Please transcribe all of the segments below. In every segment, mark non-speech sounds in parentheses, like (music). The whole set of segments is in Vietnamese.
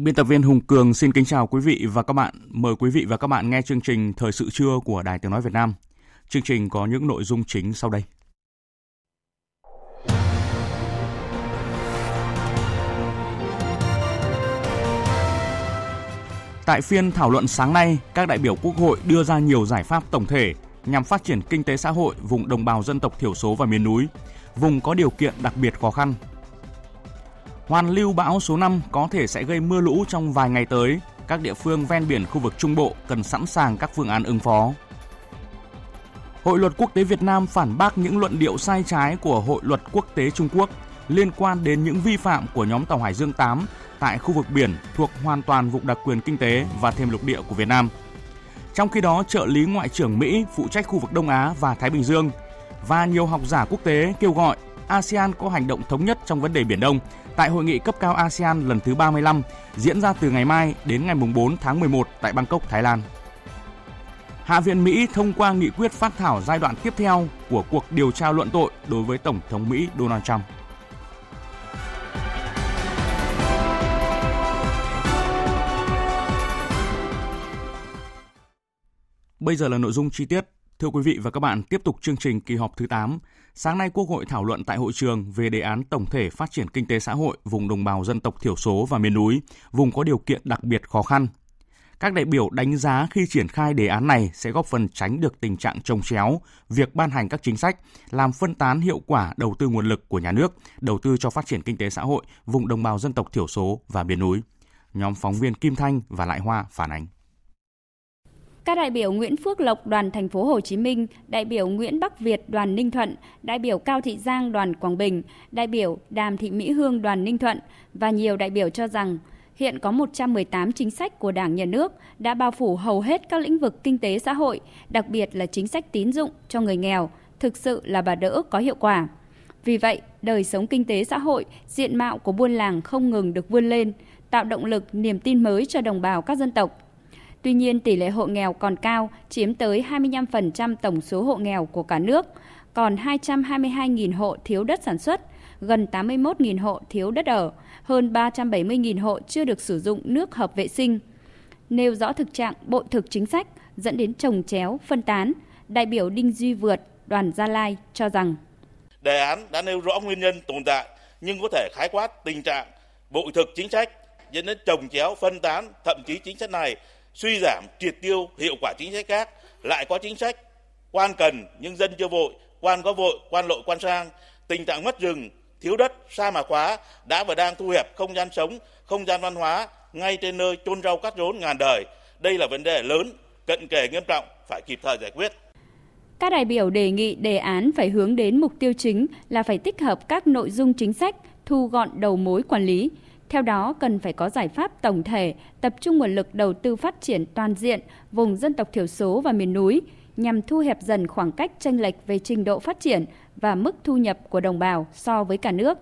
Biên tập viên Hùng Cường xin kính chào quý vị và các bạn. Mời quý vị và các bạn nghe chương trình Thời sự trưa của Đài Tiếng Nói Việt Nam. Chương trình có những nội dung chính sau đây. Tại phiên thảo luận sáng nay, các đại biểu Quốc hội đưa ra nhiều giải pháp tổng thể nhằm phát triển kinh tế xã hội vùng đồng bào dân tộc thiểu số và miền núi, vùng có điều kiện đặc biệt khó khăn Hoàn lưu bão số 5 có thể sẽ gây mưa lũ trong vài ngày tới. Các địa phương ven biển khu vực Trung Bộ cần sẵn sàng các phương án ứng phó. Hội luật quốc tế Việt Nam phản bác những luận điệu sai trái của Hội luật quốc tế Trung Quốc liên quan đến những vi phạm của nhóm tàu Hải Dương 8 tại khu vực biển thuộc hoàn toàn vùng đặc quyền kinh tế và thêm lục địa của Việt Nam. Trong khi đó, trợ lý Ngoại trưởng Mỹ phụ trách khu vực Đông Á và Thái Bình Dương và nhiều học giả quốc tế kêu gọi ASEAN có hành động thống nhất trong vấn đề Biển Đông tại hội nghị cấp cao ASEAN lần thứ 35 diễn ra từ ngày mai đến ngày 4 tháng 11 tại Bangkok, Thái Lan. Hạ viện Mỹ thông qua nghị quyết phát thảo giai đoạn tiếp theo của cuộc điều tra luận tội đối với Tổng thống Mỹ Donald Trump. Bây giờ là nội dung chi tiết. Thưa quý vị và các bạn, tiếp tục chương trình kỳ họp thứ 8. Sáng nay Quốc hội thảo luận tại hội trường về đề án tổng thể phát triển kinh tế xã hội vùng đồng bào dân tộc thiểu số và miền núi, vùng có điều kiện đặc biệt khó khăn. Các đại biểu đánh giá khi triển khai đề án này sẽ góp phần tránh được tình trạng trồng chéo, việc ban hành các chính sách, làm phân tán hiệu quả đầu tư nguồn lực của nhà nước, đầu tư cho phát triển kinh tế xã hội vùng đồng bào dân tộc thiểu số và miền núi. Nhóm phóng viên Kim Thanh và Lại Hoa phản ánh. Các đại biểu Nguyễn Phước Lộc đoàn thành phố Hồ Chí Minh, đại biểu Nguyễn Bắc Việt đoàn Ninh Thuận, đại biểu Cao Thị Giang đoàn Quảng Bình, đại biểu Đàm Thị Mỹ Hương đoàn Ninh Thuận và nhiều đại biểu cho rằng hiện có 118 chính sách của Đảng nhà nước đã bao phủ hầu hết các lĩnh vực kinh tế xã hội, đặc biệt là chính sách tín dụng cho người nghèo, thực sự là bà đỡ có hiệu quả. Vì vậy, đời sống kinh tế xã hội, diện mạo của buôn làng không ngừng được vươn lên, tạo động lực, niềm tin mới cho đồng bào các dân tộc Tuy nhiên, tỷ lệ hộ nghèo còn cao, chiếm tới 25% tổng số hộ nghèo của cả nước, còn 222.000 hộ thiếu đất sản xuất, gần 81.000 hộ thiếu đất ở, hơn 370.000 hộ chưa được sử dụng nước hợp vệ sinh. Nêu rõ thực trạng bội thực chính sách dẫn đến trồng chéo, phân tán, đại biểu Đinh Duy Vượt, đoàn Gia Lai cho rằng Đề án đã nêu rõ nguyên nhân tồn tại nhưng có thể khái quát tình trạng bội thực chính sách dẫn đến trồng chéo, phân tán, thậm chí chính sách này suy giảm triệt tiêu hiệu quả chính sách khác lại có chính sách quan cần nhưng dân chưa vội quan có vội quan lội quan sang. Tình trạng mất rừng thiếu đất sa mạc hóa đã và đang thu hẹp không gian sống không gian văn hóa ngay trên nơi chôn rau cắt rốn ngàn đời. Đây là vấn đề lớn cận kề nghiêm trọng phải kịp thời giải quyết. Các đại biểu đề nghị đề án phải hướng đến mục tiêu chính là phải tích hợp các nội dung chính sách, thu gọn đầu mối quản lý, theo đó, cần phải có giải pháp tổng thể, tập trung nguồn lực đầu tư phát triển toàn diện vùng dân tộc thiểu số và miền núi, nhằm thu hẹp dần khoảng cách tranh lệch về trình độ phát triển và mức thu nhập của đồng bào so với cả nước.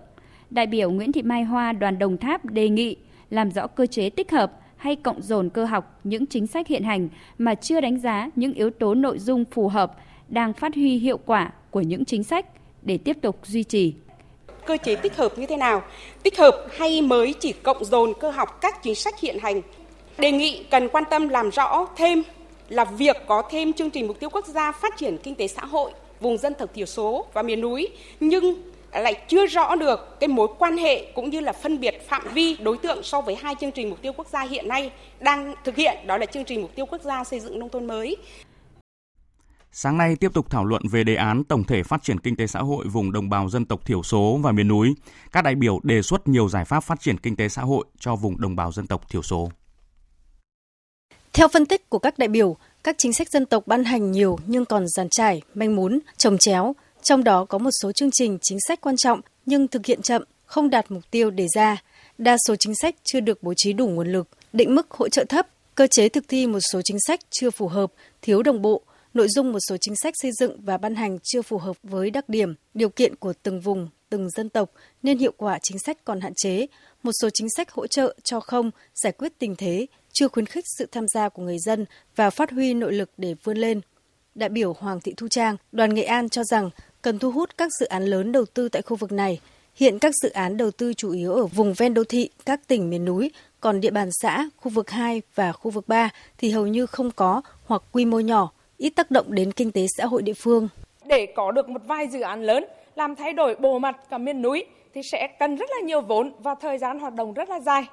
Đại biểu Nguyễn Thị Mai Hoa đoàn Đồng Tháp đề nghị làm rõ cơ chế tích hợp hay cộng dồn cơ học những chính sách hiện hành mà chưa đánh giá những yếu tố nội dung phù hợp đang phát huy hiệu quả của những chính sách để tiếp tục duy trì cơ chế tích hợp như thế nào, tích hợp hay mới chỉ cộng dồn cơ học các chính sách hiện hành. Đề nghị cần quan tâm làm rõ thêm là việc có thêm chương trình mục tiêu quốc gia phát triển kinh tế xã hội vùng dân tộc thiểu số và miền núi nhưng lại chưa rõ được cái mối quan hệ cũng như là phân biệt phạm vi đối tượng so với hai chương trình mục tiêu quốc gia hiện nay đang thực hiện đó là chương trình mục tiêu quốc gia xây dựng nông thôn mới Sáng nay tiếp tục thảo luận về đề án tổng thể phát triển kinh tế xã hội vùng đồng bào dân tộc thiểu số và miền núi. Các đại biểu đề xuất nhiều giải pháp phát triển kinh tế xã hội cho vùng đồng bào dân tộc thiểu số. Theo phân tích của các đại biểu, các chính sách dân tộc ban hành nhiều nhưng còn giàn trải, manh mún, trồng chéo. Trong đó có một số chương trình chính sách quan trọng nhưng thực hiện chậm, không đạt mục tiêu đề ra. Đa số chính sách chưa được bố trí đủ nguồn lực, định mức hỗ trợ thấp, cơ chế thực thi một số chính sách chưa phù hợp, thiếu đồng bộ, nội dung một số chính sách xây dựng và ban hành chưa phù hợp với đặc điểm, điều kiện của từng vùng, từng dân tộc nên hiệu quả chính sách còn hạn chế. Một số chính sách hỗ trợ cho không giải quyết tình thế chưa khuyến khích sự tham gia của người dân và phát huy nội lực để vươn lên. Đại biểu Hoàng Thị Thu Trang, đoàn Nghệ An cho rằng cần thu hút các dự án lớn đầu tư tại khu vực này. Hiện các dự án đầu tư chủ yếu ở vùng ven đô thị, các tỉnh miền núi, còn địa bàn xã, khu vực 2 và khu vực 3 thì hầu như không có hoặc quy mô nhỏ, ít tác động đến kinh tế xã hội địa phương. Để có được một vài dự án lớn làm thay đổi bộ mặt cả miền núi thì sẽ cần rất là nhiều vốn và thời gian hoạt động rất là dài.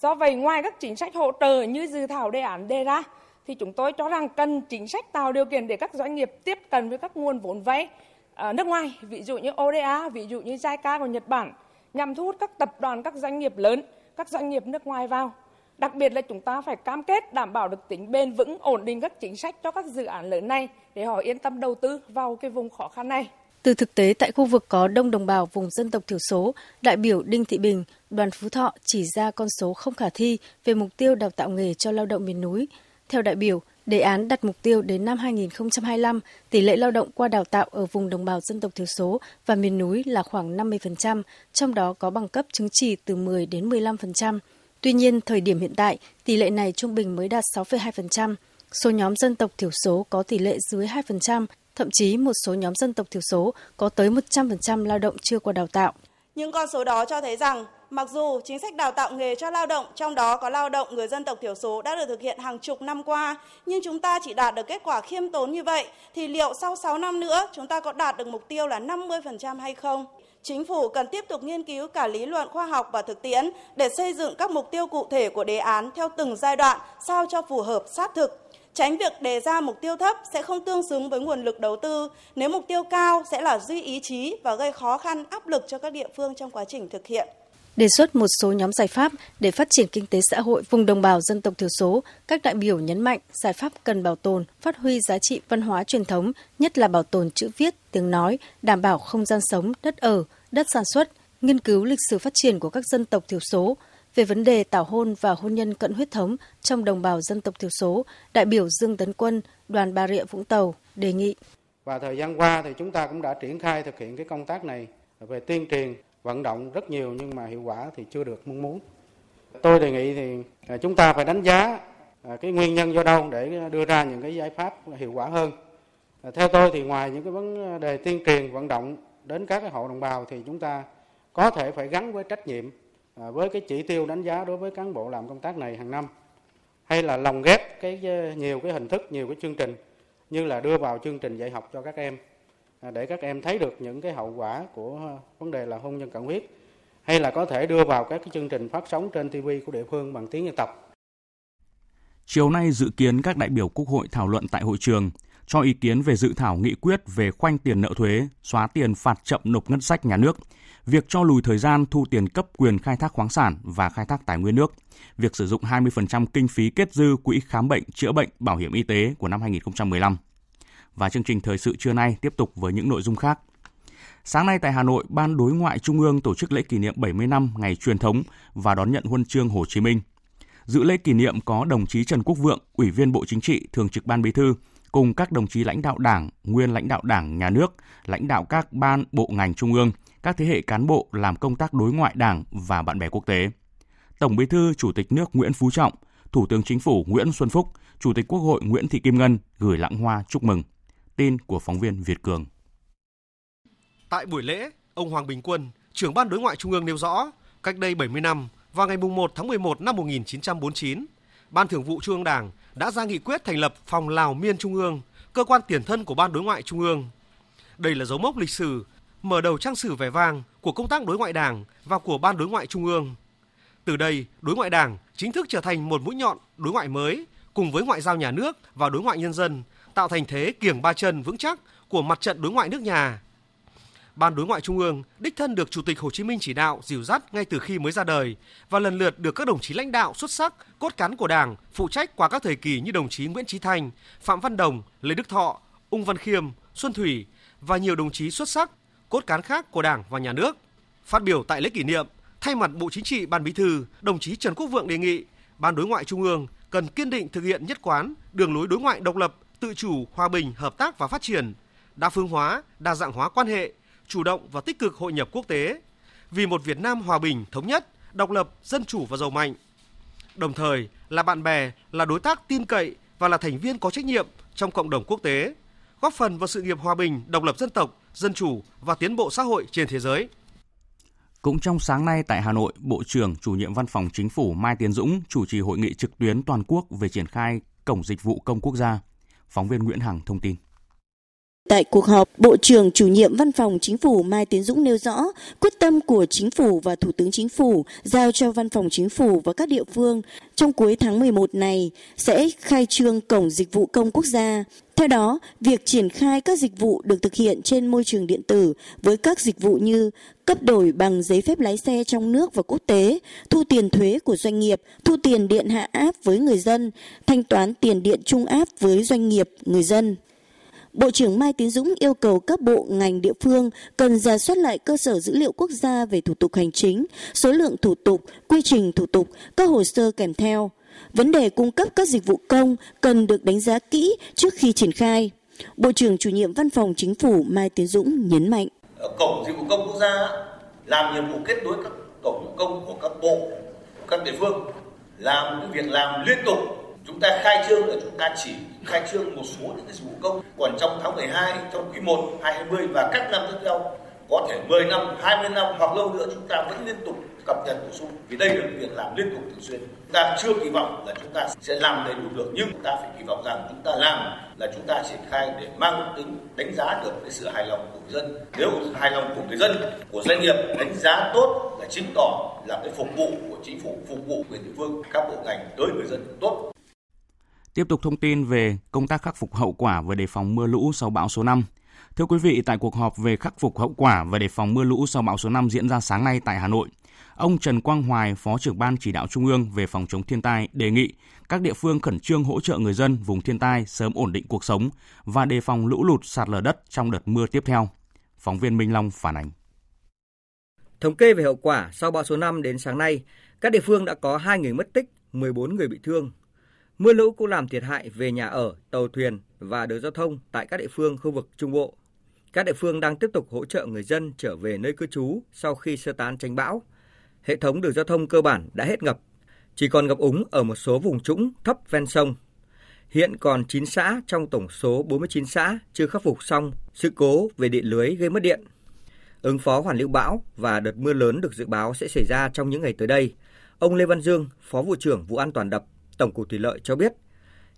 Do vậy ngoài các chính sách hỗ trợ như dự thảo đề án đề ra thì chúng tôi cho rằng cần chính sách tạo điều kiện để các doanh nghiệp tiếp cận với các nguồn vốn vay ở nước ngoài, ví dụ như ODA, ví dụ như JICA của Nhật Bản nhằm thu hút các tập đoàn, các doanh nghiệp lớn, các doanh nghiệp nước ngoài vào. Đặc biệt là chúng ta phải cam kết đảm bảo được tính bền vững, ổn định các chính sách cho các dự án lớn này để họ yên tâm đầu tư vào cái vùng khó khăn này. Từ thực tế tại khu vực có đông đồng bào vùng dân tộc thiểu số, đại biểu Đinh Thị Bình, đoàn Phú Thọ chỉ ra con số không khả thi về mục tiêu đào tạo nghề cho lao động miền núi. Theo đại biểu, đề án đặt mục tiêu đến năm 2025, tỷ lệ lao động qua đào tạo ở vùng đồng bào dân tộc thiểu số và miền núi là khoảng 50%, trong đó có bằng cấp chứng chỉ từ 10 đến 15%. Tuy nhiên, thời điểm hiện tại, tỷ lệ này trung bình mới đạt 6,2%. Số nhóm dân tộc thiểu số có tỷ lệ dưới 2%, thậm chí một số nhóm dân tộc thiểu số có tới 100% lao động chưa qua đào tạo. Những con số đó cho thấy rằng Mặc dù chính sách đào tạo nghề cho lao động, trong đó có lao động người dân tộc thiểu số đã được thực hiện hàng chục năm qua, nhưng chúng ta chỉ đạt được kết quả khiêm tốn như vậy, thì liệu sau 6 năm nữa chúng ta có đạt được mục tiêu là 50% hay không? Chính phủ cần tiếp tục nghiên cứu cả lý luận khoa học và thực tiễn để xây dựng các mục tiêu cụ thể của đề án theo từng giai đoạn sao cho phù hợp sát thực. Tránh việc đề ra mục tiêu thấp sẽ không tương xứng với nguồn lực đầu tư, nếu mục tiêu cao sẽ là duy ý chí và gây khó khăn áp lực cho các địa phương trong quá trình thực hiện đề xuất một số nhóm giải pháp để phát triển kinh tế xã hội vùng đồng bào dân tộc thiểu số, các đại biểu nhấn mạnh giải pháp cần bảo tồn, phát huy giá trị văn hóa truyền thống, nhất là bảo tồn chữ viết, tiếng nói, đảm bảo không gian sống, đất ở, đất sản xuất, nghiên cứu lịch sử phát triển của các dân tộc thiểu số. Về vấn đề tảo hôn và hôn nhân cận huyết thống trong đồng bào dân tộc thiểu số, đại biểu Dương Tấn Quân, đoàn Bà Rịa Vũng Tàu đề nghị. Và thời gian qua thì chúng ta cũng đã triển khai thực hiện cái công tác này về tuyên truyền vận động rất nhiều nhưng mà hiệu quả thì chưa được mong muốn. Tôi đề nghị thì à, chúng ta phải đánh giá à, cái nguyên nhân do đâu để đưa ra những cái giải pháp hiệu quả hơn. À, theo tôi thì ngoài những cái vấn đề tuyên truyền, vận động đến các cái hộ đồng bào thì chúng ta có thể phải gắn với trách nhiệm với cái chỉ tiêu đánh giá đối với cán bộ làm công tác này hàng năm hay là lồng ghép cái ờ, nhiều cái hình thức, nhiều cái chương trình như là đưa vào chương trình dạy học cho các em À, để các em thấy được những cái hậu quả của ờ, vấn đề là hôn nhân cận huyết hay là có thể đưa vào các cái chương trình phát sóng trên TV của địa phương bằng tiếng dân tộc. Chiều nay dự kiến các đại biểu Quốc hội thảo luận tại hội trường cho ý kiến về dự thảo nghị quyết về khoanh tiền nợ thuế, xóa tiền phạt chậm nộp ngân sách nhà nước, việc cho lùi thời gian thu tiền cấp quyền khai thác khoáng sản và khai thác tài nguyên nước, việc sử dụng 20% kinh phí kết dư quỹ khám bệnh, chữa bệnh, bảo hiểm y tế của năm 2015 và chương trình thời sự trưa nay tiếp tục với những nội dung khác. Sáng nay tại Hà Nội, Ban Đối ngoại Trung ương tổ chức lễ kỷ niệm 70 năm ngày truyền thống và đón nhận huân chương Hồ Chí Minh. Dự lễ kỷ niệm có đồng chí Trần Quốc Vượng, Ủy viên Bộ Chính trị, Thường trực Ban Bí thư, cùng các đồng chí lãnh đạo Đảng, nguyên lãnh đạo Đảng, Nhà nước, lãnh đạo các ban, bộ ngành trung ương, các thế hệ cán bộ làm công tác đối ngoại Đảng và bạn bè quốc tế. Tổng Bí thư Chủ tịch nước Nguyễn Phú Trọng, Thủ tướng Chính phủ Nguyễn Xuân Phúc, Chủ tịch Quốc hội Nguyễn Thị Kim Ngân gửi lãng hoa chúc mừng. Tin của phóng viên Việt Cường. Tại buổi lễ, ông Hoàng Bình Quân, trưởng ban đối ngoại Trung ương nêu rõ, cách đây 70 năm, vào ngày 1 tháng 11 năm 1949, Ban Thường vụ Trung ương Đảng đã ra nghị quyết thành lập Phòng Lào Miên Trung ương, cơ quan tiền thân của Ban đối ngoại Trung ương. Đây là dấu mốc lịch sử, mở đầu trang sử vẻ vang của công tác đối ngoại Đảng và của Ban đối ngoại Trung ương. Từ đây, đối ngoại Đảng chính thức trở thành một mũi nhọn đối ngoại mới cùng với ngoại giao nhà nước và đối ngoại nhân dân tạo thành thế kiềng ba chân vững chắc của mặt trận đối ngoại nước nhà. Ban đối ngoại Trung ương đích thân được Chủ tịch Hồ Chí Minh chỉ đạo dìu dắt ngay từ khi mới ra đời và lần lượt được các đồng chí lãnh đạo xuất sắc, cốt cán của Đảng phụ trách qua các thời kỳ như đồng chí Nguyễn Chí Thành, Phạm Văn Đồng, Lê Đức Thọ, Ung Văn Khiêm, Xuân Thủy và nhiều đồng chí xuất sắc, cốt cán khác của Đảng và Nhà nước. Phát biểu tại lễ kỷ niệm, thay mặt Bộ Chính trị Ban Bí thư, đồng chí Trần Quốc Vượng đề nghị Ban đối ngoại Trung ương cần kiên định thực hiện nhất quán đường lối đối ngoại độc lập, tự chủ, hòa bình, hợp tác và phát triển, đa phương hóa, đa dạng hóa quan hệ, chủ động và tích cực hội nhập quốc tế, vì một Việt Nam hòa bình, thống nhất, độc lập, dân chủ và giàu mạnh. Đồng thời là bạn bè, là đối tác tin cậy và là thành viên có trách nhiệm trong cộng đồng quốc tế, góp phần vào sự nghiệp hòa bình, độc lập dân tộc, dân chủ và tiến bộ xã hội trên thế giới. Cũng trong sáng nay tại Hà Nội, Bộ trưởng chủ nhiệm Văn phòng Chính phủ Mai Tiến Dũng chủ trì hội nghị trực tuyến toàn quốc về triển khai Cổng Dịch vụ Công Quốc gia. Phóng viên Nguyễn Hằng thông tin. Tại cuộc họp, Bộ trưởng chủ nhiệm Văn phòng Chính phủ Mai Tiến Dũng nêu rõ quyết tâm của Chính phủ và Thủ tướng Chính phủ giao cho Văn phòng Chính phủ và các địa phương trong cuối tháng 11 này sẽ khai trương Cổng Dịch vụ Công Quốc gia. Theo đó, việc triển khai các dịch vụ được thực hiện trên môi trường điện tử với các dịch vụ như cấp đổi bằng giấy phép lái xe trong nước và quốc tế, thu tiền thuế của doanh nghiệp, thu tiền điện hạ áp với người dân, thanh toán tiền điện trung áp với doanh nghiệp, người dân. Bộ trưởng Mai Tiến Dũng yêu cầu các bộ ngành địa phương cần ra soát lại cơ sở dữ liệu quốc gia về thủ tục hành chính, số lượng thủ tục, quy trình thủ tục, các hồ sơ kèm theo. Vấn đề cung cấp các dịch vụ công cần được đánh giá kỹ trước khi triển khai. Bộ trưởng chủ nhiệm Văn phòng Chính phủ Mai Tiến Dũng nhấn mạnh. Cổng dịch vụ công quốc gia làm nhiệm vụ kết nối các cổng công của các bộ, của các địa phương, làm những việc làm liên tục chúng ta khai trương là chúng ta chỉ khai trương một số những cái dịch vụ công. Còn trong tháng 12 trong quý 1 2020 và các năm tiếp theo, có thể 10 năm 20 năm hoặc lâu nữa chúng ta vẫn liên tục cập nhật bổ sung. Vì đây là việc làm liên tục thường xuyên. Chúng ta chưa kỳ vọng là chúng ta sẽ làm đầy đủ được, nhưng chúng ta phải kỳ vọng rằng chúng ta làm là chúng ta triển khai để mang tính đánh giá được cái sự hài lòng của người dân. Nếu hài lòng của người dân, của doanh nghiệp đánh giá tốt là chứng tỏ là cái phục vụ của chính phủ, phục vụ quyền địa phương, các bộ ngành tới người dân tốt. Tiếp tục thông tin về công tác khắc phục hậu quả và đề phòng mưa lũ sau bão số 5. Thưa quý vị, tại cuộc họp về khắc phục hậu quả và đề phòng mưa lũ sau bão số 5 diễn ra sáng nay tại Hà Nội, ông Trần Quang Hoài, Phó trưởng ban chỉ đạo Trung ương về phòng chống thiên tai đề nghị các địa phương khẩn trương hỗ trợ người dân vùng thiên tai sớm ổn định cuộc sống và đề phòng lũ lụt sạt lở đất trong đợt mưa tiếp theo. Phóng viên Minh Long phản ánh. Thống kê về hậu quả sau bão số 5 đến sáng nay, các địa phương đã có 2 người mất tích, 14 người bị thương, Mưa lũ cũng làm thiệt hại về nhà ở, tàu thuyền và đường giao thông tại các địa phương khu vực Trung Bộ. Các địa phương đang tiếp tục hỗ trợ người dân trở về nơi cư trú sau khi sơ tán tránh bão. Hệ thống đường giao thông cơ bản đã hết ngập, chỉ còn ngập úng ở một số vùng trũng thấp ven sông. Hiện còn 9 xã trong tổng số 49 xã chưa khắc phục xong sự cố về điện lưới gây mất điện. Ứng phó hoàn lưu bão và đợt mưa lớn được dự báo sẽ xảy ra trong những ngày tới đây. Ông Lê Văn Dương, Phó vụ trưởng vụ an toàn đập Tổng cục Thủy lợi cho biết,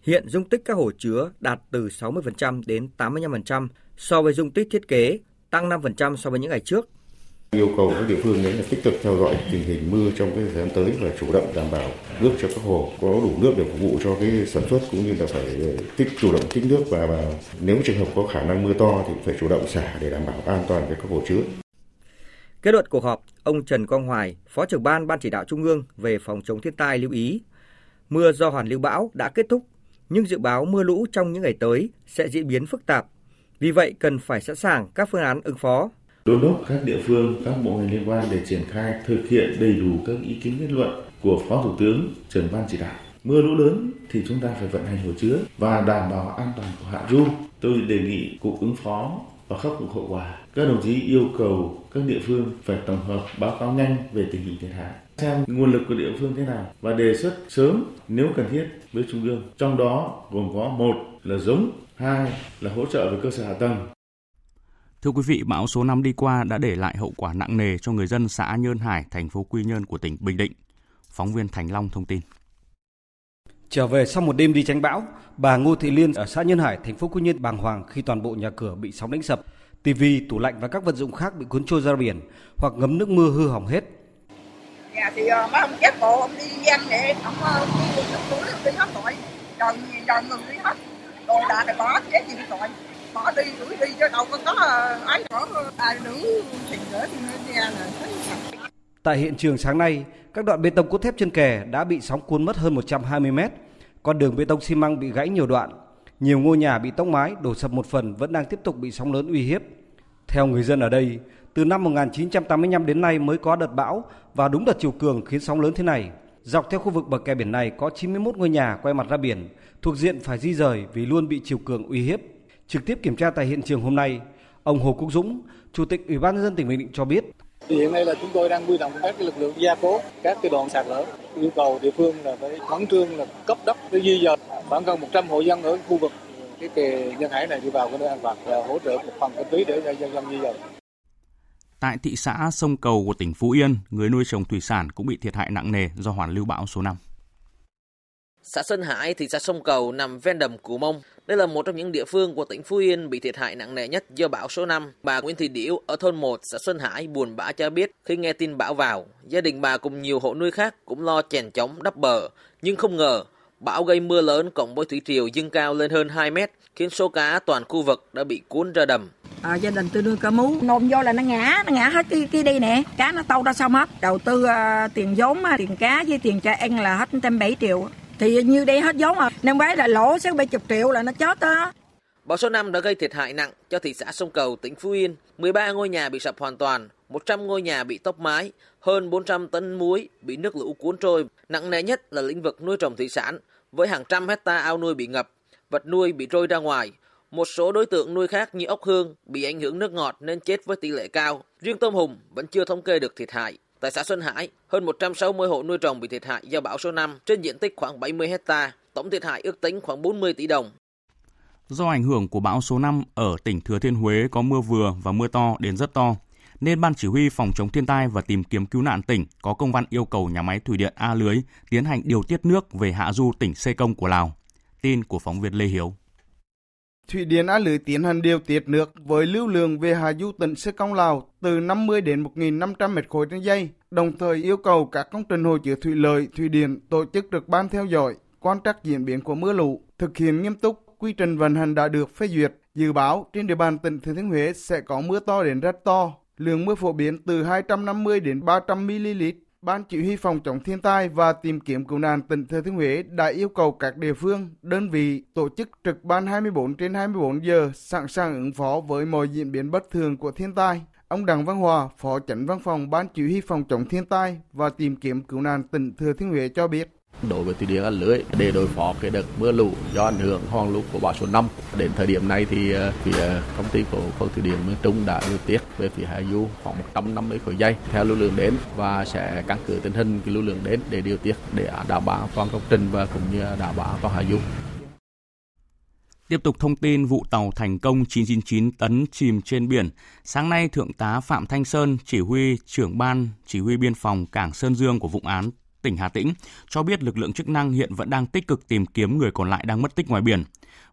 hiện dung tích các hồ chứa đạt từ 60% đến 85% so với dung tích thiết kế, tăng 5% so với những ngày trước. Yêu cầu các địa phương đấy là tích cực theo dõi tình hình mưa trong cái thời gian tới và chủ động đảm bảo nước cho các hồ có đủ nước để phục vụ cho cái sản xuất cũng như là phải tích chủ động tích nước và, và nếu trường hợp có khả năng mưa to thì phải chủ động xả để đảm bảo an toàn về các hồ chứa. Kết luận cuộc họp, ông Trần Quang Hoài, Phó trưởng ban Ban chỉ đạo Trung ương về phòng chống thiên tai lưu ý Mưa do hoàn lưu bão đã kết thúc, nhưng dự báo mưa lũ trong những ngày tới sẽ diễn biến phức tạp. Vì vậy cần phải sẵn sàng các phương án ứng phó. Đôn đốc các địa phương, các bộ ngành liên quan để triển khai thực hiện đầy đủ các ý kiến kết luận của Phó Thủ tướng, trưởng ban chỉ đạo. Mưa lũ lớn thì chúng ta phải vận hành hồ chứa và đảm bảo an toàn của hạ du. Tôi đề nghị Cục ứng phó và khắc phục hậu quả. Các đồng chí yêu cầu các địa phương phải tổng hợp báo cáo nhanh về tình hình thiệt hại xem nguồn lực của địa phương thế nào và đề xuất sớm nếu cần thiết với trung ương. Trong đó gồm có một là giống, hai là hỗ trợ về cơ sở hạ tầng. Thưa quý vị, bão số 5 đi qua đã để lại hậu quả nặng nề cho người dân xã Nhơn Hải, thành phố Quy Nhơn của tỉnh Bình Định. Phóng viên Thành Long thông tin. Trở về sau một đêm đi tránh bão, bà Ngô Thị Liên ở xã Nhân Hải, thành phố Quy Nhơn bàng hoàng khi toàn bộ nhà cửa bị sóng đánh sập, tivi, tủ lạnh và các vật dụng khác bị cuốn trôi ra biển hoặc ngấm nước mưa hư hỏng hết nhà thì ờ, uh, má ông cán bộ ông đi dân vậy ông uh, đi chút túi đi hết rồi rồi trời ngừng đi hết đồ đạc này bỏ chết gì tội bỏ đi đuổi đi chứ đâu có có ấy nữa ai nữ thì nữa thì nó nghe là Tại hiện trường sáng nay, các đoạn bê tông cốt thép trên kè đã bị sóng cuốn mất hơn 120 mét. Con đường bê tông xi măng bị gãy nhiều đoạn. Nhiều ngôi nhà bị tốc mái, đổ sập một phần vẫn đang tiếp tục bị sóng lớn uy hiếp. Theo người dân ở đây, từ năm 1985 đến nay mới có đợt bão và đúng đợt chiều cường khiến sóng lớn thế này. Dọc theo khu vực bờ kè biển này có 91 ngôi nhà quay mặt ra biển, thuộc diện phải di rời vì luôn bị chiều cường uy hiếp. Trực tiếp kiểm tra tại hiện trường hôm nay, ông Hồ Quốc Dũng, Chủ tịch Ủy ban nhân dân tỉnh Bình Định cho biết, thì hiện nay là chúng tôi đang huy động các lực lượng gia cố các cái đoạn sạt lở yêu cầu địa phương là phải khẩn trương là cấp đất để di dời khoảng gần 100 hộ dân ở khu vực cái kè nhân hải này đi vào cái nơi an toàn và hỗ trợ một phần kinh phí để cho dân dân di dời. Tại thị xã Sông Cầu của tỉnh Phú Yên, người nuôi trồng thủy sản cũng bị thiệt hại nặng nề do hoàn lưu bão số 5. Xã Sơn Hải, thị xã Sông Cầu nằm ven đầm Cù Mông. Đây là một trong những địa phương của tỉnh Phú Yên bị thiệt hại nặng nề nhất do bão số 5. Bà Nguyễn Thị Điểu ở thôn 1 xã Xuân Hải buồn bã cho biết khi nghe tin bão vào, gia đình bà cùng nhiều hộ nuôi khác cũng lo chèn chống đắp bờ. Nhưng không ngờ, bão gây mưa lớn cộng với thủy triều dâng cao lên hơn 2 mét, khiến số cá toàn khu vực đã bị cuốn ra đầm. À, gia đình tôi nuôi cá mú. Nôn vô là nó ngã nó ngã hết cái, cái đi nè. Cá nó tâu ra xong hết. Đầu tư uh, tiền vốn tiền cá với tiền trẻ ăn là hết trăm bảy triệu. Thì như đây hết vốn mà. Năm ngoái là lỗ sáu bảy chục triệu là nó chết đó. Bão số 5 đã gây thiệt hại nặng cho thị xã Sông Cầu, tỉnh Phú Yên. 13 ngôi nhà bị sập hoàn toàn, 100 ngôi nhà bị tốc mái, hơn 400 tấn muối bị nước lũ cuốn trôi. Nặng nề nhất là lĩnh vực nuôi trồng thủy sản, với hàng trăm hecta ao nuôi bị ngập, vật nuôi bị trôi ra ngoài. Một số đối tượng nuôi khác như ốc hương bị ảnh hưởng nước ngọt nên chết với tỷ lệ cao. Riêng tôm hùm vẫn chưa thống kê được thiệt hại. Tại xã Xuân Hải, hơn 160 hộ nuôi trồng bị thiệt hại do bão số 5 trên diện tích khoảng 70 hecta. Tổng thiệt hại ước tính khoảng 40 tỷ đồng. Do ảnh hưởng của bão số 5 ở tỉnh Thừa Thiên Huế có mưa vừa và mưa to đến rất to, nên Ban Chỉ huy Phòng chống thiên tai và tìm kiếm cứu nạn tỉnh có công văn yêu cầu nhà máy thủy điện A Lưới tiến hành điều tiết nước về hạ du tỉnh Sê Công của Lào. Tin của phóng viên Lê Hiếu. Thủy điện A Lưới tiến hành điều tiết nước với lưu lượng về hạ du tỉnh Sê Công Lào từ 50 đến 1.500 mét khối trên giây, đồng thời yêu cầu các công trình hồ chứa thủy lợi, thủy điện tổ chức trực ban theo dõi, quan trắc diễn biến của mưa lũ, thực hiện nghiêm túc quy trình vận hành đã được phê duyệt. Dự báo trên địa bàn tỉnh Thừa Thiên Huế sẽ có mưa to đến rất to, lượng mưa phổ biến từ 250 đến 300 ml. Ban chỉ huy phòng chống thiên tai và tìm kiếm cứu nạn tỉnh Thừa Thiên Huế đã yêu cầu các địa phương, đơn vị tổ chức trực ban 24 trên 24 giờ sẵn sàng ứng phó với mọi diễn biến bất thường của thiên tai. Ông Đặng Văn Hòa, Phó Chánh Văn phòng Ban chỉ huy phòng chống thiên tai và tìm kiếm cứu nạn tỉnh Thừa Thiên Huế cho biết đối với thủy điện A Lưới để đối phó cái đợt mưa lũ do ảnh hưởng hoàn lũ của bão số 5. Đến thời điểm này thì ờ, phía ờ, công ty cổ phần thủy điện miền Trung đã điều tiết về phía hạ du khoảng 150 khối dây theo lưu lượng đến và sẽ căn cứ tình hình cái lưu lượng đến để điều tiết để đảm bảo an toàn công trình và cũng như đảm bảo an toàn hạ du. Tiếp tục thông tin vụ tàu thành công 999 tấn chìm trên biển. Sáng nay, Thượng tá Phạm Thanh Sơn, chỉ huy trưởng ban chỉ huy biên phòng Cảng Sơn Dương của vụ án tỉnh Hà Tĩnh cho biết lực lượng chức năng hiện vẫn đang tích cực tìm kiếm người còn lại đang mất tích ngoài biển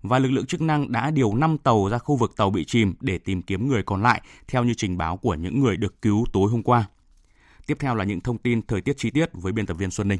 và lực lượng chức năng đã điều 5 tàu ra khu vực tàu bị chìm để tìm kiếm người còn lại theo như trình báo của những người được cứu tối hôm qua. Tiếp theo là những thông tin thời tiết chi tiết với biên tập viên Xuân Ninh.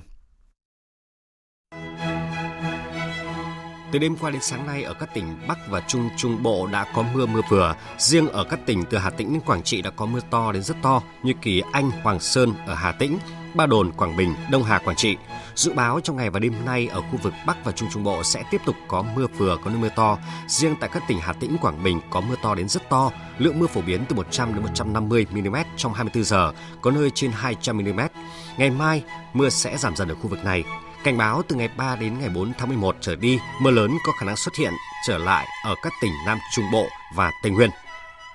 Từ đêm qua đến sáng nay ở các tỉnh Bắc và Trung Trung Bộ đã có mưa mưa vừa. Riêng ở các tỉnh từ Hà Tĩnh đến Quảng Trị đã có mưa to đến rất to như Kỳ Anh, Hoàng Sơn ở Hà Tĩnh, Ba Đồn, Quảng Bình, Đông Hà, Quảng Trị. Dự báo trong ngày và đêm nay ở khu vực Bắc và Trung Trung Bộ sẽ tiếp tục có mưa vừa có nơi mưa to. Riêng tại các tỉnh Hà Tĩnh, Quảng Bình có mưa to đến rất to. Lượng mưa phổ biến từ 100 đến 150 mm trong 24 giờ, có nơi trên 200 mm. Ngày mai, mưa sẽ giảm dần ở khu vực này. Cảnh báo từ ngày 3 đến ngày 4 tháng 11 trở đi, mưa lớn có khả năng xuất hiện trở lại ở các tỉnh Nam Trung Bộ và Tây Nguyên.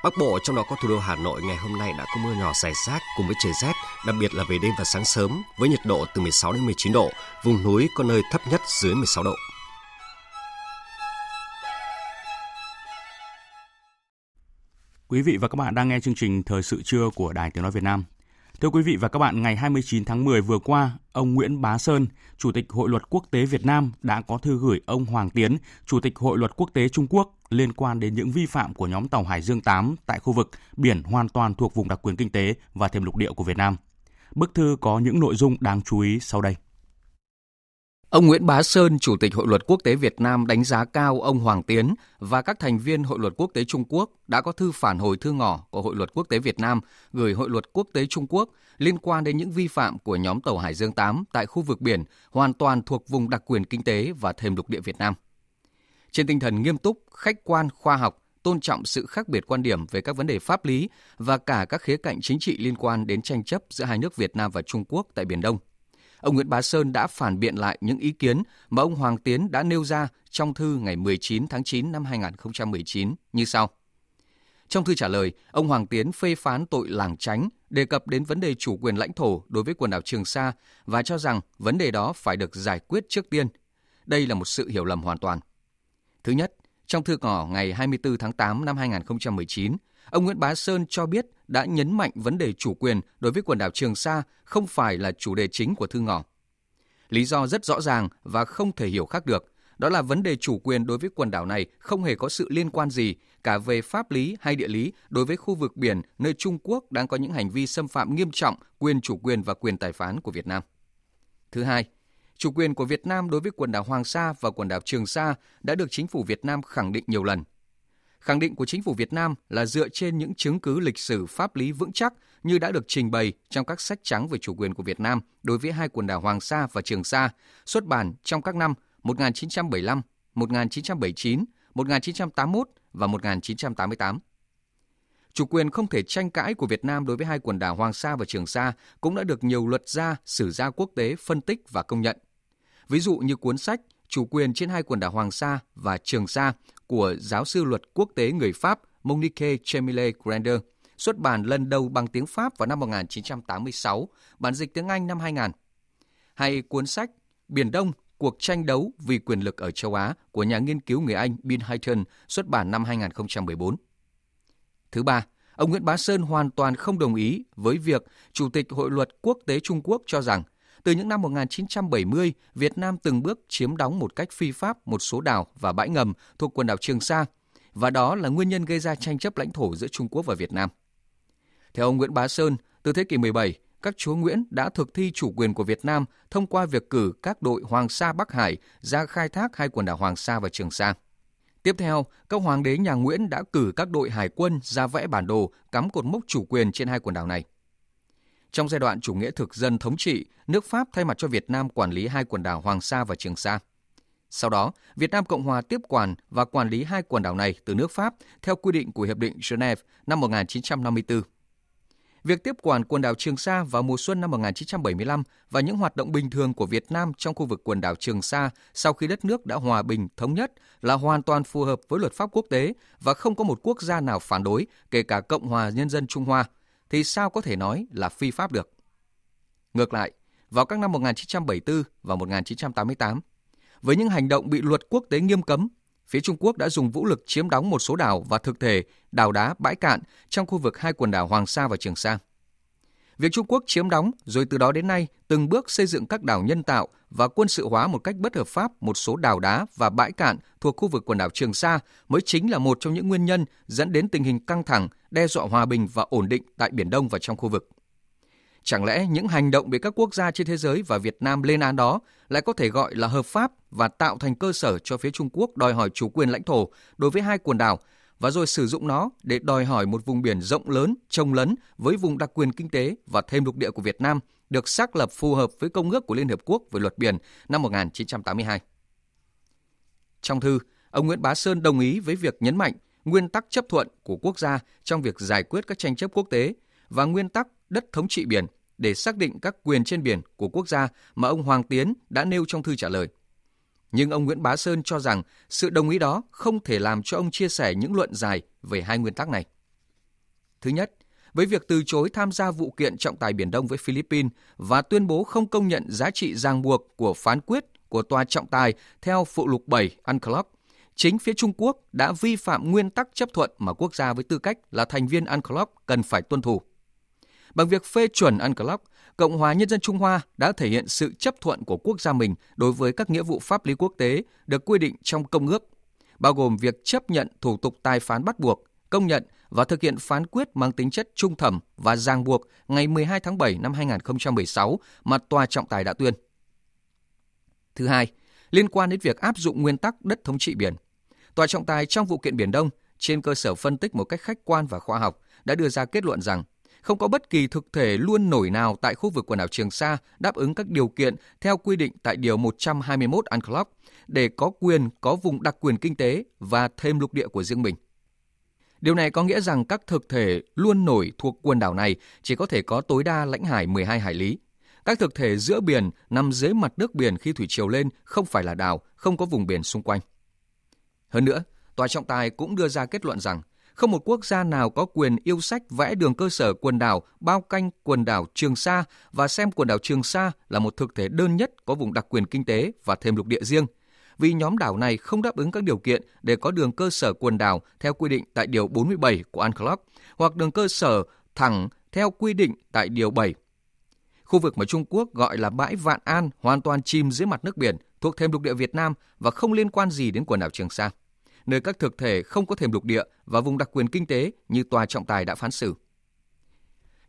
Bắc Bộ trong đó có thủ đô Hà Nội ngày hôm nay đã có mưa nhỏ rải rác cùng với trời rét, đặc biệt là về đêm và sáng sớm với nhiệt độ từ 16 đến 19 độ, vùng núi có nơi thấp nhất dưới 16 độ. Quý vị và các bạn đang nghe chương trình Thời sự trưa của Đài Tiếng Nói Việt Nam. Thưa quý vị và các bạn, ngày 29 tháng 10 vừa qua, ông Nguyễn Bá Sơn, Chủ tịch Hội luật quốc tế Việt Nam đã có thư gửi ông Hoàng Tiến, Chủ tịch Hội luật quốc tế Trung Quốc liên quan đến những vi phạm của nhóm tàu Hải Dương 8 tại khu vực biển hoàn toàn thuộc vùng đặc quyền kinh tế và thềm lục địa của Việt Nam. Bức thư có những nội dung đáng chú ý sau đây. Ông Nguyễn Bá Sơn, Chủ tịch Hội luật quốc tế Việt Nam đánh giá cao ông Hoàng Tiến và các thành viên Hội luật quốc tế Trung Quốc đã có thư phản hồi thư ngỏ của Hội luật quốc tế Việt Nam gửi Hội luật quốc tế Trung Quốc liên quan đến những vi phạm của nhóm tàu Hải Dương 8 tại khu vực biển hoàn toàn thuộc vùng đặc quyền kinh tế và thềm lục địa Việt Nam. Trên tinh thần nghiêm túc, khách quan, khoa học, tôn trọng sự khác biệt quan điểm về các vấn đề pháp lý và cả các khía cạnh chính trị liên quan đến tranh chấp giữa hai nước Việt Nam và Trung Quốc tại Biển Đông. Ông Nguyễn Bá Sơn đã phản biện lại những ý kiến mà ông Hoàng Tiến đã nêu ra trong thư ngày 19 tháng 9 năm 2019 như sau. Trong thư trả lời, ông Hoàng Tiến phê phán tội làng tránh, đề cập đến vấn đề chủ quyền lãnh thổ đối với quần đảo Trường Sa và cho rằng vấn đề đó phải được giải quyết trước tiên. Đây là một sự hiểu lầm hoàn toàn. Thứ nhất, trong thư ngỏ ngày 24 tháng 8 năm 2019, ông Nguyễn Bá Sơn cho biết đã nhấn mạnh vấn đề chủ quyền đối với quần đảo Trường Sa không phải là chủ đề chính của thư ngỏ. Lý do rất rõ ràng và không thể hiểu khác được, đó là vấn đề chủ quyền đối với quần đảo này không hề có sự liên quan gì cả về pháp lý hay địa lý đối với khu vực biển nơi Trung Quốc đang có những hành vi xâm phạm nghiêm trọng quyền chủ quyền và quyền tài phán của Việt Nam. Thứ hai, chủ quyền của Việt Nam đối với quần đảo Hoàng Sa và quần đảo Trường Sa đã được chính phủ Việt Nam khẳng định nhiều lần. Khẳng định của chính phủ Việt Nam là dựa trên những chứng cứ lịch sử pháp lý vững chắc như đã được trình bày trong các sách trắng về chủ quyền của Việt Nam đối với hai quần đảo Hoàng Sa và Trường Sa, xuất bản trong các năm 1975, 1979, 1981 và 1988. Chủ quyền không thể tranh cãi của Việt Nam đối với hai quần đảo Hoàng Sa và Trường Sa cũng đã được nhiều luật gia, sử gia quốc tế phân tích và công nhận. Ví dụ như cuốn sách Chủ quyền trên hai quần đảo Hoàng Sa và Trường Sa của giáo sư luật quốc tế người Pháp Monique Chemile Grander, xuất bản lần đầu bằng tiếng Pháp vào năm 1986, bản dịch tiếng Anh năm 2000. Hay cuốn sách Biển Đông, cuộc tranh đấu vì quyền lực ở châu Á của nhà nghiên cứu người Anh Bill Hayton, xuất bản năm 2014. Thứ ba, ông Nguyễn Bá Sơn hoàn toàn không đồng ý với việc Chủ tịch Hội luật quốc tế Trung Quốc cho rằng từ những năm 1970, Việt Nam từng bước chiếm đóng một cách phi pháp một số đảo và bãi ngầm thuộc quần đảo Trường Sa, và đó là nguyên nhân gây ra tranh chấp lãnh thổ giữa Trung Quốc và Việt Nam. Theo ông Nguyễn Bá Sơn, từ thế kỷ 17, các chúa Nguyễn đã thực thi chủ quyền của Việt Nam thông qua việc cử các đội Hoàng Sa Bắc Hải ra khai thác hai quần đảo Hoàng Sa và Trường Sa. Tiếp theo, các hoàng đế nhà Nguyễn đã cử các đội hải quân ra vẽ bản đồ cắm cột mốc chủ quyền trên hai quần đảo này. Trong giai đoạn chủ nghĩa thực dân thống trị, nước Pháp thay mặt cho Việt Nam quản lý hai quần đảo Hoàng Sa và Trường Sa. Sau đó, Việt Nam Cộng Hòa tiếp quản và quản lý hai quần đảo này từ nước Pháp theo quy định của Hiệp định Geneva năm 1954. Việc tiếp quản quần đảo Trường Sa vào mùa xuân năm 1975 và những hoạt động bình thường của Việt Nam trong khu vực quần đảo Trường Sa sau khi đất nước đã hòa bình, thống nhất là hoàn toàn phù hợp với luật pháp quốc tế và không có một quốc gia nào phản đối, kể cả Cộng hòa Nhân dân Trung Hoa, thì sao có thể nói là phi pháp được? Ngược lại, vào các năm 1974 và 1988, với những hành động bị luật quốc tế nghiêm cấm, phía Trung Quốc đã dùng vũ lực chiếm đóng một số đảo và thực thể đảo đá bãi cạn trong khu vực hai quần đảo Hoàng Sa và Trường Sa. Việc Trung Quốc chiếm đóng rồi từ đó đến nay từng bước xây dựng các đảo nhân tạo và quân sự hóa một cách bất hợp pháp một số đảo đá và bãi cạn thuộc khu vực quần đảo Trường Sa mới chính là một trong những nguyên nhân dẫn đến tình hình căng thẳng, đe dọa hòa bình và ổn định tại Biển Đông và trong khu vực. Chẳng lẽ những hành động bị các quốc gia trên thế giới và Việt Nam lên án đó lại có thể gọi là hợp pháp và tạo thành cơ sở cho phía Trung Quốc đòi hỏi chủ quyền lãnh thổ đối với hai quần đảo và rồi sử dụng nó để đòi hỏi một vùng biển rộng lớn, trông lấn với vùng đặc quyền kinh tế và thêm lục địa của Việt Nam được xác lập phù hợp với Công ước của Liên Hợp Quốc về luật biển năm 1982. Trong thư, ông Nguyễn Bá Sơn đồng ý với việc nhấn mạnh nguyên tắc chấp thuận của quốc gia trong việc giải quyết các tranh chấp quốc tế và nguyên tắc đất thống trị biển để xác định các quyền trên biển của quốc gia mà ông Hoàng Tiến đã nêu trong thư trả lời. Nhưng ông Nguyễn Bá Sơn cho rằng sự đồng ý đó không thể làm cho ông chia sẻ những luận dài về hai nguyên tắc này. Thứ nhất, với việc từ chối tham gia vụ kiện trọng tài Biển Đông với Philippines và tuyên bố không công nhận giá trị ràng buộc của phán quyết của tòa trọng tài theo phụ lục 7 UNCLOS, chính phía Trung Quốc đã vi phạm nguyên tắc chấp thuận mà quốc gia với tư cách là thành viên UNCLOS cần phải tuân thủ. Bằng việc phê chuẩn UNCLOS, Cộng hòa Nhân dân Trung Hoa đã thể hiện sự chấp thuận của quốc gia mình đối với các nghĩa vụ pháp lý quốc tế được quy định trong công ước, bao gồm việc chấp nhận thủ tục tài phán bắt buộc, công nhận và thực hiện phán quyết mang tính chất trung thẩm và ràng buộc ngày 12 tháng 7 năm 2016 mà tòa trọng tài đã tuyên. Thứ hai, liên quan đến việc áp dụng nguyên tắc đất thống trị biển. Tòa trọng tài trong vụ kiện Biển Đông trên cơ sở phân tích một cách khách quan và khoa học đã đưa ra kết luận rằng không có bất kỳ thực thể luôn nổi nào tại khu vực quần đảo Trường Sa đáp ứng các điều kiện theo quy định tại Điều 121 UNCLOS để có quyền có vùng đặc quyền kinh tế và thêm lục địa của riêng mình. Điều này có nghĩa rằng các thực thể luôn nổi thuộc quần đảo này chỉ có thể có tối đa lãnh hải 12 hải lý. Các thực thể giữa biển nằm dưới mặt nước biển khi thủy triều lên không phải là đảo, không có vùng biển xung quanh. Hơn nữa, tòa trọng tài cũng đưa ra kết luận rằng không một quốc gia nào có quyền yêu sách vẽ đường cơ sở quần đảo bao canh quần đảo Trường Sa và xem quần đảo Trường Sa là một thực thể đơn nhất có vùng đặc quyền kinh tế và thêm lục địa riêng, vì nhóm đảo này không đáp ứng các điều kiện để có đường cơ sở quần đảo theo quy định tại Điều 47 của UNCLOS hoặc đường cơ sở thẳng theo quy định tại Điều 7. Khu vực mà Trung Quốc gọi là bãi Vạn An hoàn toàn chìm dưới mặt nước biển thuộc thêm lục địa Việt Nam và không liên quan gì đến quần đảo Trường Sa nơi các thực thể không có thềm lục địa và vùng đặc quyền kinh tế như tòa trọng tài đã phán xử.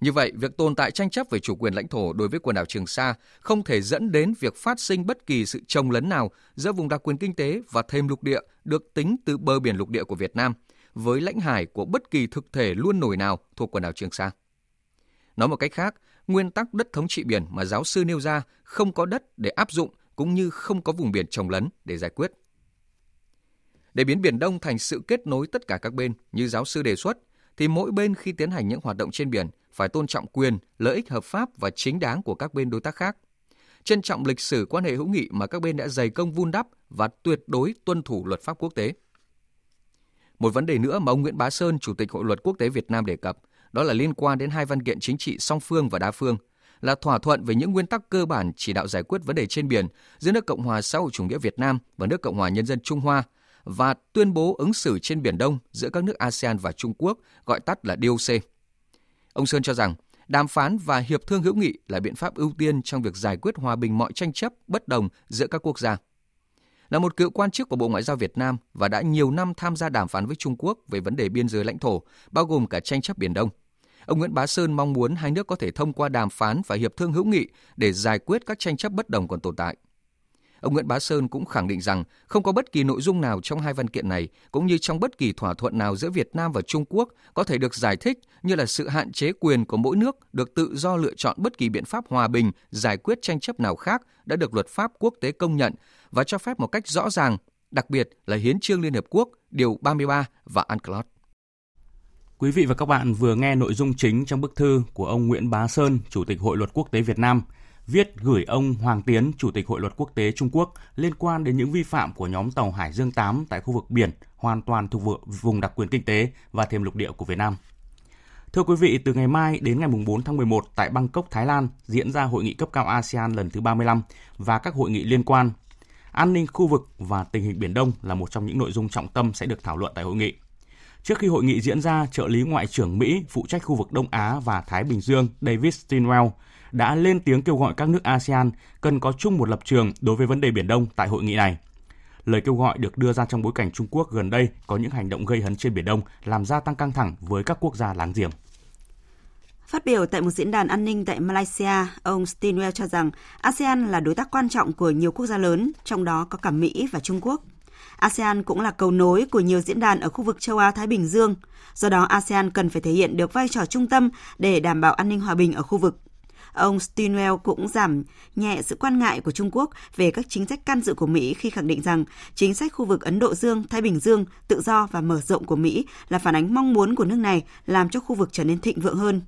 Như vậy, việc tồn tại tranh chấp về chủ quyền lãnh thổ đối với quần đảo Trường Sa không thể dẫn đến việc phát sinh bất kỳ sự trồng lấn nào giữa vùng đặc quyền kinh tế và thêm lục địa được tính từ bờ biển lục địa của Việt Nam với lãnh hải của bất kỳ thực thể luôn nổi nào thuộc quần đảo Trường Sa. Nói một cách khác, nguyên tắc đất thống trị biển mà giáo sư nêu ra không có đất để áp dụng cũng như không có vùng biển trồng lấn để giải quyết. Để biến Biển Đông thành sự kết nối tất cả các bên như giáo sư đề xuất, thì mỗi bên khi tiến hành những hoạt động trên biển phải tôn trọng quyền, lợi ích hợp pháp và chính đáng của các bên đối tác khác. Trân trọng lịch sử quan hệ hữu nghị mà các bên đã dày công vun đắp và tuyệt đối tuân thủ luật pháp quốc tế. Một vấn đề nữa mà ông Nguyễn Bá Sơn, Chủ tịch Hội luật quốc tế Việt Nam đề cập, đó là liên quan đến hai văn kiện chính trị song phương và đa phương, là thỏa thuận về những nguyên tắc cơ bản chỉ đạo giải quyết vấn đề trên biển giữa nước Cộng hòa xã hội chủ nghĩa Việt Nam và nước Cộng hòa Nhân dân Trung Hoa và tuyên bố ứng xử trên Biển Đông giữa các nước ASEAN và Trung Quốc, gọi tắt là DOC. Ông Sơn cho rằng, đàm phán và hiệp thương hữu nghị là biện pháp ưu tiên trong việc giải quyết hòa bình mọi tranh chấp bất đồng giữa các quốc gia. Là một cựu quan chức của Bộ Ngoại giao Việt Nam và đã nhiều năm tham gia đàm phán với Trung Quốc về vấn đề biên giới lãnh thổ, bao gồm cả tranh chấp Biển Đông. Ông Nguyễn Bá Sơn mong muốn hai nước có thể thông qua đàm phán và hiệp thương hữu nghị để giải quyết các tranh chấp bất đồng còn tồn tại. Ông Nguyễn Bá Sơn cũng khẳng định rằng không có bất kỳ nội dung nào trong hai văn kiện này, cũng như trong bất kỳ thỏa thuận nào giữa Việt Nam và Trung Quốc có thể được giải thích như là sự hạn chế quyền của mỗi nước được tự do lựa chọn bất kỳ biện pháp hòa bình giải quyết tranh chấp nào khác đã được luật pháp quốc tế công nhận và cho phép một cách rõ ràng, đặc biệt là Hiến trương Liên Hợp Quốc, Điều 33 và UNCLOS. Quý vị và các bạn vừa nghe nội dung chính trong bức thư của ông Nguyễn Bá Sơn, Chủ tịch Hội luật quốc tế Việt Nam – viết gửi ông Hoàng Tiến, Chủ tịch Hội luật quốc tế Trung Quốc liên quan đến những vi phạm của nhóm tàu Hải Dương 8 tại khu vực biển hoàn toàn thuộc vùng đặc quyền kinh tế và thềm lục địa của Việt Nam. Thưa quý vị, từ ngày mai đến ngày 4 tháng 11 tại Bangkok, Thái Lan diễn ra hội nghị cấp cao ASEAN lần thứ 35 và các hội nghị liên quan. An ninh khu vực và tình hình Biển Đông là một trong những nội dung trọng tâm sẽ được thảo luận tại hội nghị. Trước khi hội nghị diễn ra, trợ lý Ngoại trưởng Mỹ phụ trách khu vực Đông Á và Thái Bình Dương David Stinwell đã lên tiếng kêu gọi các nước ASEAN cần có chung một lập trường đối với vấn đề Biển Đông tại hội nghị này. Lời kêu gọi được đưa ra trong bối cảnh Trung Quốc gần đây có những hành động gây hấn trên Biển Đông làm gia tăng căng thẳng với các quốc gia láng giềng. Phát biểu tại một diễn đàn an ninh tại Malaysia, ông Stinwell cho rằng ASEAN là đối tác quan trọng của nhiều quốc gia lớn, trong đó có cả Mỹ và Trung Quốc. ASEAN cũng là cầu nối của nhiều diễn đàn ở khu vực châu Á-Thái Bình Dương. Do đó, ASEAN cần phải thể hiện được vai trò trung tâm để đảm bảo an ninh hòa bình ở khu vực. Ông Stinwell cũng giảm nhẹ sự quan ngại của Trung Quốc về các chính sách can dự của Mỹ khi khẳng định rằng chính sách khu vực Ấn Độ Dương, Thái Bình Dương, tự do và mở rộng của Mỹ là phản ánh mong muốn của nước này làm cho khu vực trở nên thịnh vượng hơn.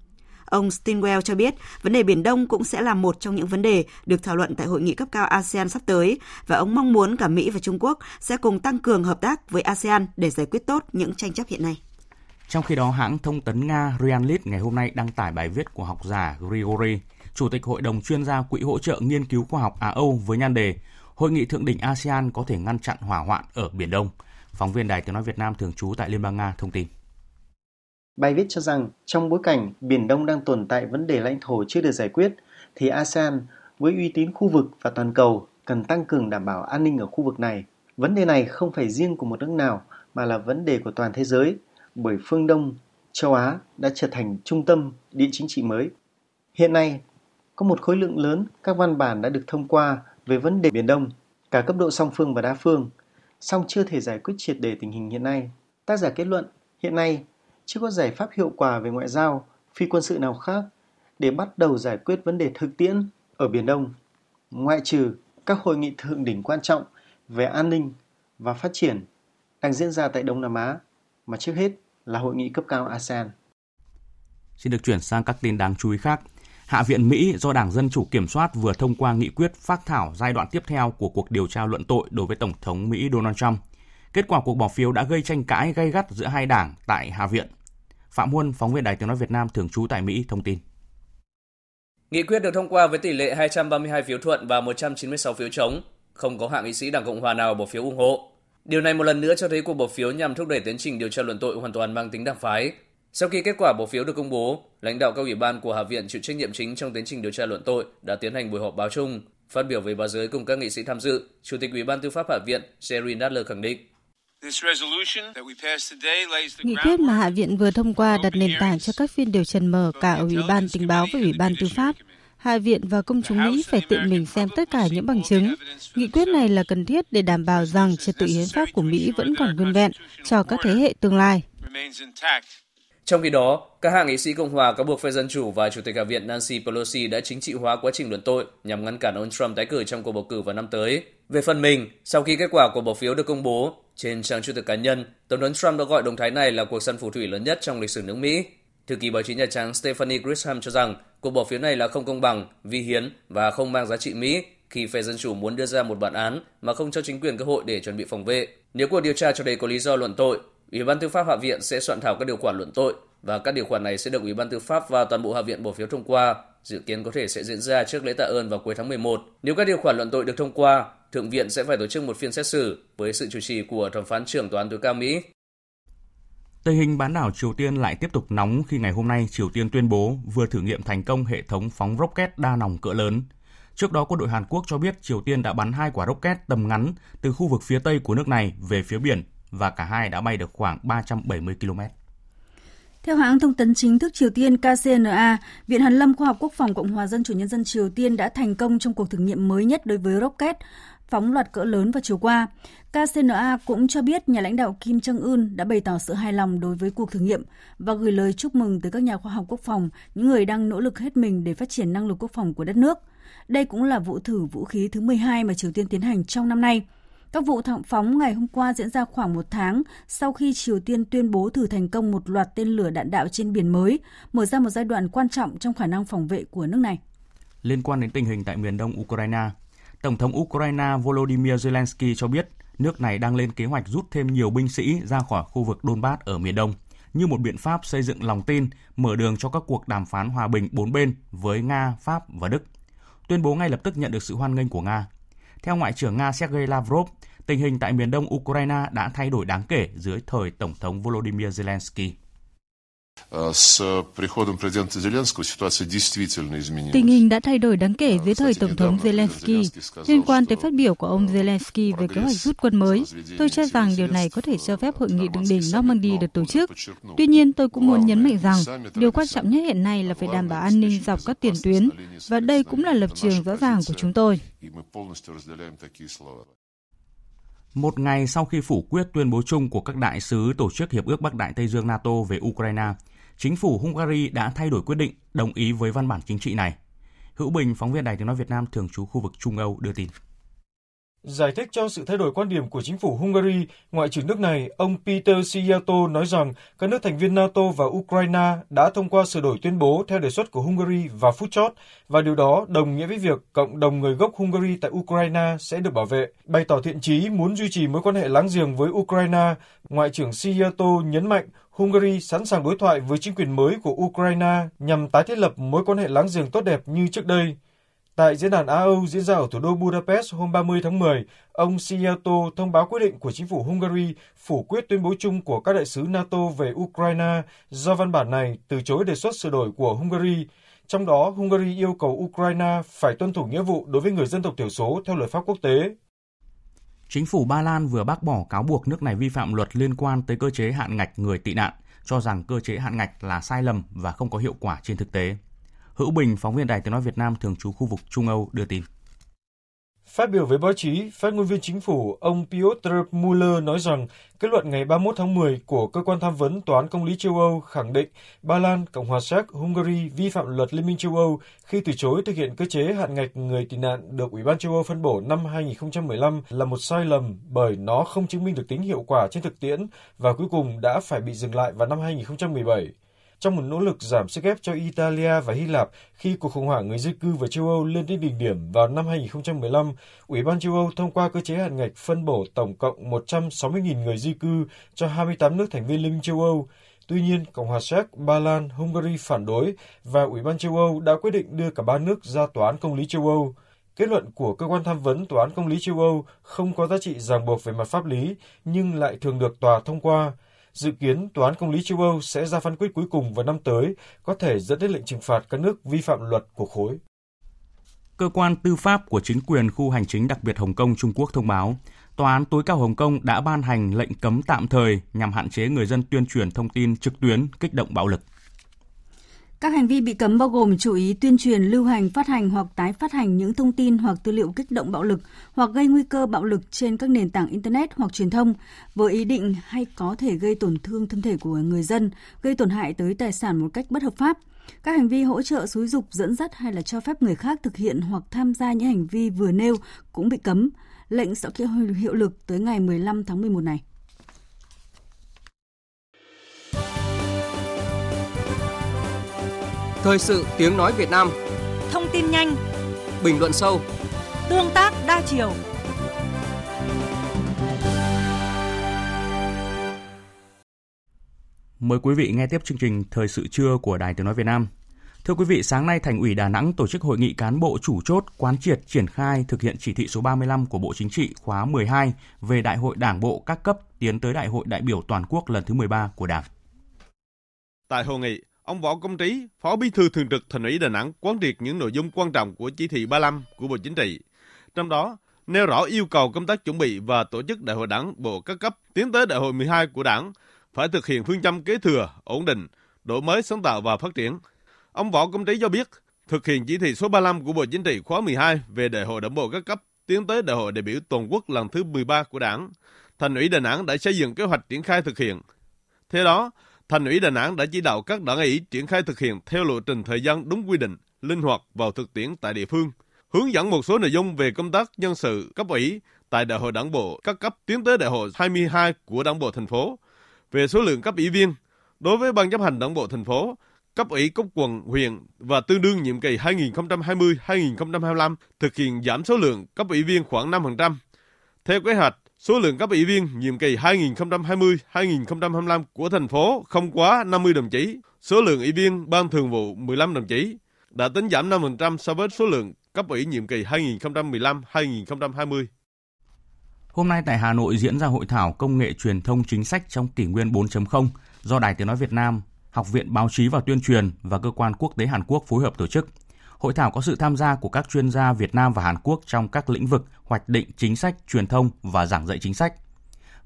Ông Stinwell cho biết vấn đề Biển Đông cũng sẽ là một trong những vấn đề được thảo luận tại hội nghị cấp cao ASEAN sắp tới và ông mong muốn cả Mỹ và Trung Quốc sẽ cùng tăng cường hợp tác với ASEAN để giải quyết tốt những tranh chấp hiện nay. Trong khi đó, hãng thông tấn Nga Ryanlit ngày hôm nay đăng tải bài viết của học giả Grigory Chủ tịch Hội đồng chuyên gia Quỹ hỗ trợ nghiên cứu khoa học Á-Âu với nhan đề Hội nghị thượng đỉnh ASEAN có thể ngăn chặn hỏa hoạn ở Biển Đông. Phóng viên Đài Tiếng Nói Việt Nam thường trú tại Liên bang Nga thông tin. Bài viết cho rằng trong bối cảnh Biển Đông đang tồn tại vấn đề lãnh thổ chưa được giải quyết, thì ASEAN với uy tín khu vực và toàn cầu cần tăng cường đảm bảo an ninh ở khu vực này. Vấn đề này không phải riêng của một nước nào mà là vấn đề của toàn thế giới bởi phương Đông, châu Á đã trở thành trung tâm địa chính trị mới. Hiện nay, có một khối lượng lớn các văn bản đã được thông qua về vấn đề Biển Đông. cả cấp độ song phương và đa phương, song chưa thể giải quyết triệt đề tình hình hiện nay. Tác giả kết luận, hiện nay chưa có giải pháp hiệu quả về ngoại giao, phi quân sự nào khác để bắt đầu giải quyết vấn đề thực tiễn ở Biển Đông, ngoại trừ các hội nghị thượng đỉnh quan trọng về an ninh và phát triển đang diễn ra tại Đông Nam Á, mà trước hết là hội nghị cấp cao ASEAN. Xin được chuyển sang các tin đáng chú ý khác. Hạ viện Mỹ do Đảng Dân Chủ kiểm soát vừa thông qua nghị quyết phát thảo giai đoạn tiếp theo của cuộc điều tra luận tội đối với Tổng thống Mỹ Donald Trump. Kết quả cuộc bỏ phiếu đã gây tranh cãi gay gắt giữa hai đảng tại Hạ viện. Phạm Huân, phóng viên Đài Tiếng Nói Việt Nam thường trú tại Mỹ, thông tin. Nghị quyết được thông qua với tỷ lệ 232 phiếu thuận và 196 phiếu chống, không có hạ nghị sĩ Đảng Cộng hòa nào bỏ phiếu ủng hộ. Điều này một lần nữa cho thấy cuộc bỏ phiếu nhằm thúc đẩy tiến trình điều tra luận tội hoàn toàn mang tính đảng phái. Sau khi kết quả bỏ phiếu được công bố, lãnh đạo các ủy ban của Hạ viện chịu trách nhiệm chính trong tiến trình điều tra luận tội đã tiến hành buổi họp báo chung. Phát biểu với báo giới cùng các nghị sĩ tham dự, Chủ tịch Ủy ban Tư pháp Hạ viện Jerry Nadler khẳng định Nghị quyết mà Hạ viện vừa thông qua đặt nền tảng cho các phiên điều trần mở cả ở Ủy ban Tình báo và Ủy ban Tư pháp. Hạ viện và công chúng Mỹ phải tự mình xem tất cả những bằng chứng. Nghị quyết này là cần thiết để đảm bảo rằng trật tự hiến pháp của Mỹ vẫn còn nguyên vẹn cho các thế hệ tương lai. Trong khi đó, các hạ nghị sĩ Cộng hòa cáo buộc phe Dân Chủ và Chủ tịch Hạ viện Nancy Pelosi đã chính trị hóa quá trình luận tội nhằm ngăn cản ông Trump tái cử trong cuộc bầu cử vào năm tới. Về phần mình, sau khi kết quả của bỏ phiếu được công bố, trên trang Twitter cá nhân, Tổng thống Trump đã gọi động thái này là cuộc săn phù thủy lớn nhất trong lịch sử nước Mỹ. Thư ký báo chí Nhà Trắng Stephanie Grisham cho rằng cuộc bỏ phiếu này là không công bằng, vi hiến và không mang giá trị Mỹ khi phe Dân Chủ muốn đưa ra một bản án mà không cho chính quyền cơ hội để chuẩn bị phòng vệ. Nếu cuộc điều tra cho thấy có lý do luận tội, Ủy ban Tư pháp Hạ viện sẽ soạn thảo các điều khoản luận tội và các điều khoản này sẽ được Ủy ban Tư pháp và toàn bộ Hạ viện bỏ phiếu thông qua, dự kiến có thể sẽ diễn ra trước lễ tạ ơn vào cuối tháng 11. Nếu các điều khoản luận tội được thông qua, Thượng viện sẽ phải tổ chức một phiên xét xử với sự chủ trì của thẩm phán trưởng tòa án tối cao Mỹ. Tình hình bán đảo Triều Tiên lại tiếp tục nóng khi ngày hôm nay Triều Tiên tuyên bố vừa thử nghiệm thành công hệ thống phóng rocket đa nòng cỡ lớn. Trước đó, quân đội Hàn Quốc cho biết Triều Tiên đã bắn hai quả rocket tầm ngắn từ khu vực phía tây của nước này về phía biển và cả hai đã bay được khoảng 370 km. Theo hãng thông tấn chính thức Triều Tiên KCNA, Viện Hàn lâm Khoa học Quốc phòng Cộng hòa Dân chủ Nhân dân Triều Tiên đã thành công trong cuộc thử nghiệm mới nhất đối với rocket phóng loạt cỡ lớn vào chiều qua. KCNA cũng cho biết nhà lãnh đạo Kim Jong-un đã bày tỏ sự hài lòng đối với cuộc thử nghiệm và gửi lời chúc mừng tới các nhà khoa học quốc phòng, những người đang nỗ lực hết mình để phát triển năng lực quốc phòng của đất nước. Đây cũng là vụ thử vũ khí thứ 12 mà Triều Tiên tiến hành trong năm nay – các vụ thẳng phóng ngày hôm qua diễn ra khoảng một tháng sau khi Triều Tiên tuyên bố thử thành công một loạt tên lửa đạn đạo trên biển mới, mở ra một giai đoạn quan trọng trong khả năng phòng vệ của nước này. Liên quan đến tình hình tại miền đông Ukraine, Tổng thống Ukraine Volodymyr Zelensky cho biết nước này đang lên kế hoạch rút thêm nhiều binh sĩ ra khỏi khu vực Donbass ở miền đông như một biện pháp xây dựng lòng tin, mở đường cho các cuộc đàm phán hòa bình bốn bên với Nga, Pháp và Đức. Tuyên bố ngay lập tức nhận được sự hoan nghênh của Nga. Theo Ngoại trưởng Nga Sergei Lavrov, tình hình tại miền đông Ukraine đã thay đổi đáng kể dưới thời Tổng thống Volodymyr Zelensky. Tình hình đã thay đổi đáng kể dưới thời Tổng thống Zelensky. Liên quan tới phát biểu của ông Zelensky về kế hoạch rút quân mới, tôi cho rằng điều này có thể cho phép hội nghị thượng đỉnh Normandy được tổ chức. Tuy nhiên, tôi cũng muốn nhấn mạnh rằng điều quan trọng nhất hiện nay là phải đảm bảo an ninh dọc các tiền tuyến, và đây cũng là lập trường rõ ràng của chúng tôi. Một ngày sau khi phủ quyết tuyên bố chung của các đại sứ Tổ chức Hiệp ước Bắc Đại Tây Dương NATO về Ukraine, chính phủ Hungary đã thay đổi quyết định đồng ý với văn bản chính trị này. Hữu Bình, phóng viên Đài Tiếng Nói Việt Nam thường trú khu vực Trung Âu đưa tin. Giải thích cho sự thay đổi quan điểm của chính phủ Hungary, Ngoại trưởng nước này, ông Peter Szijjarto nói rằng các nước thành viên NATO và Ukraine đã thông qua sửa đổi tuyên bố theo đề xuất của Hungary và phút chót, và điều đó đồng nghĩa với việc cộng đồng người gốc Hungary tại Ukraine sẽ được bảo vệ. Bày tỏ thiện chí muốn duy trì mối quan hệ láng giềng với Ukraine, Ngoại trưởng Szijjarto nhấn mạnh Hungary sẵn sàng đối thoại với chính quyền mới của Ukraine nhằm tái thiết lập mối quan hệ láng giềng tốt đẹp như trước đây. Tại diễn đàn Á-Âu diễn ra ở thủ đô Budapest hôm 30 tháng 10, ông Szijjarto thông báo quyết định của chính phủ Hungary phủ quyết tuyên bố chung của các đại sứ NATO về Ukraine do văn bản này từ chối đề xuất sửa đổi của Hungary. Trong đó, Hungary yêu cầu Ukraine phải tuân thủ nghĩa vụ đối với người dân tộc thiểu số theo luật pháp quốc tế. Chính phủ Ba Lan vừa bác bỏ cáo buộc nước này vi phạm luật liên quan tới cơ chế hạn ngạch người tị nạn, cho rằng cơ chế hạn ngạch là sai lầm và không có hiệu quả trên thực tế. Hữu Bình, phóng viên Đài Tiếng Nói Việt Nam thường trú khu vực Trung Âu đưa tin. Phát biểu với báo chí, phát ngôn viên chính phủ ông Piotr Muller nói rằng kết luận ngày 31 tháng 10 của cơ quan tham vấn Tòa án Công lý châu Âu khẳng định Ba Lan, Cộng hòa Séc, Hungary vi phạm luật Liên minh châu Âu khi từ chối thực hiện cơ chế hạn ngạch người tị nạn được Ủy ban châu Âu phân bổ năm 2015 là một sai lầm bởi nó không chứng minh được tính hiệu quả trên thực tiễn và cuối cùng đã phải bị dừng lại vào năm 2017 trong một nỗ lực giảm sức ép cho Italia và Hy Lạp khi cuộc khủng hoảng người di cư về châu Âu lên đến đỉnh điểm vào năm 2015, Ủy ban châu Âu thông qua cơ chế hạn ngạch phân bổ tổng cộng 160.000 người di cư cho 28 nước thành viên Liên minh châu Âu. Tuy nhiên, Cộng hòa Séc, Ba Lan, Hungary phản đối và Ủy ban châu Âu đã quyết định đưa cả ba nước ra Tòa án Công lý châu Âu. Kết luận của cơ quan tham vấn Tòa án Công lý châu Âu không có giá trị ràng buộc về mặt pháp lý nhưng lại thường được tòa thông qua. Dự kiến Tòa án Công lý châu Âu sẽ ra phán quyết cuối cùng vào năm tới, có thể dẫn đến lệnh trừng phạt các nước vi phạm luật của khối. Cơ quan tư pháp của chính quyền khu hành chính đặc biệt Hồng Kông Trung Quốc thông báo, Tòa án tối cao Hồng Kông đã ban hành lệnh cấm tạm thời nhằm hạn chế người dân tuyên truyền thông tin trực tuyến kích động bạo lực. Các hành vi bị cấm bao gồm chủ ý tuyên truyền, lưu hành, phát hành hoặc tái phát hành những thông tin hoặc tư liệu kích động bạo lực hoặc gây nguy cơ bạo lực trên các nền tảng internet hoặc truyền thông với ý định hay có thể gây tổn thương thân thể của người dân, gây tổn hại tới tài sản một cách bất hợp pháp. Các hành vi hỗ trợ xúi dục, dẫn dắt hay là cho phép người khác thực hiện hoặc tham gia những hành vi vừa nêu cũng bị cấm. Lệnh sẽ có hiệu lực tới ngày 15 tháng 11 này. Thời sự tiếng nói Việt Nam Thông tin nhanh Bình luận sâu Tương tác đa chiều Mời quý vị nghe tiếp chương trình Thời sự trưa của Đài Tiếng Nói Việt Nam. Thưa quý vị, sáng nay Thành ủy Đà Nẵng tổ chức hội nghị cán bộ chủ chốt quán triệt triển khai thực hiện chỉ thị số 35 của Bộ Chính trị khóa 12 về Đại hội Đảng bộ các cấp tiến tới Đại hội đại biểu toàn quốc lần thứ 13 của Đảng. Tại hội nghị, ông Võ Công Trí, Phó Bí thư Thường trực Thành ủy Đà Nẵng quán triệt những nội dung quan trọng của chỉ thị 35 của Bộ Chính trị. Trong đó, nêu rõ yêu cầu công tác chuẩn bị và tổ chức Đại hội Đảng bộ các cấp tiến tới Đại hội 12 của Đảng phải thực hiện phương châm kế thừa, ổn định, đổi mới sáng tạo và phát triển. Ông Võ Công Trí cho biết, thực hiện chỉ thị số 35 của Bộ Chính trị khóa 12 về Đại hội Đảng bộ các cấp tiến tới Đại hội đại biểu toàn quốc lần thứ 13 của Đảng, Thành ủy Đà Nẵng đã xây dựng kế hoạch triển khai thực hiện. Theo đó, Thành ủy Đà Nẵng đã chỉ đạo các đảng ủy triển khai thực hiện theo lộ trình thời gian đúng quy định, linh hoạt vào thực tiễn tại địa phương, hướng dẫn một số nội dung về công tác nhân sự cấp ủy tại Đại hội Đảng bộ các cấp tiến tới Đại hội 22 của Đảng bộ thành phố về số lượng cấp ủy viên đối với ban chấp hành Đảng bộ thành phố, cấp ủy cấp quận, huyện và tương đương nhiệm kỳ 2020-2025 thực hiện giảm số lượng cấp ủy viên khoảng 5%. Theo kế hoạch, Số lượng cấp ủy viên nhiệm kỳ 2020-2025 của thành phố không quá 50 đồng chí. Số lượng ủy viên ban thường vụ 15 đồng chí đã tính giảm 5% so với số lượng cấp ủy nhiệm kỳ 2015-2020. Hôm nay tại Hà Nội diễn ra hội thảo công nghệ truyền thông chính sách trong kỷ nguyên 4.0 do Đài Tiếng Nói Việt Nam, Học viện Báo chí và Tuyên truyền và Cơ quan Quốc tế Hàn Quốc phối hợp tổ chức. Hội thảo có sự tham gia của các chuyên gia Việt Nam và Hàn Quốc trong các lĩnh vực hoạch định chính sách, truyền thông và giảng dạy chính sách.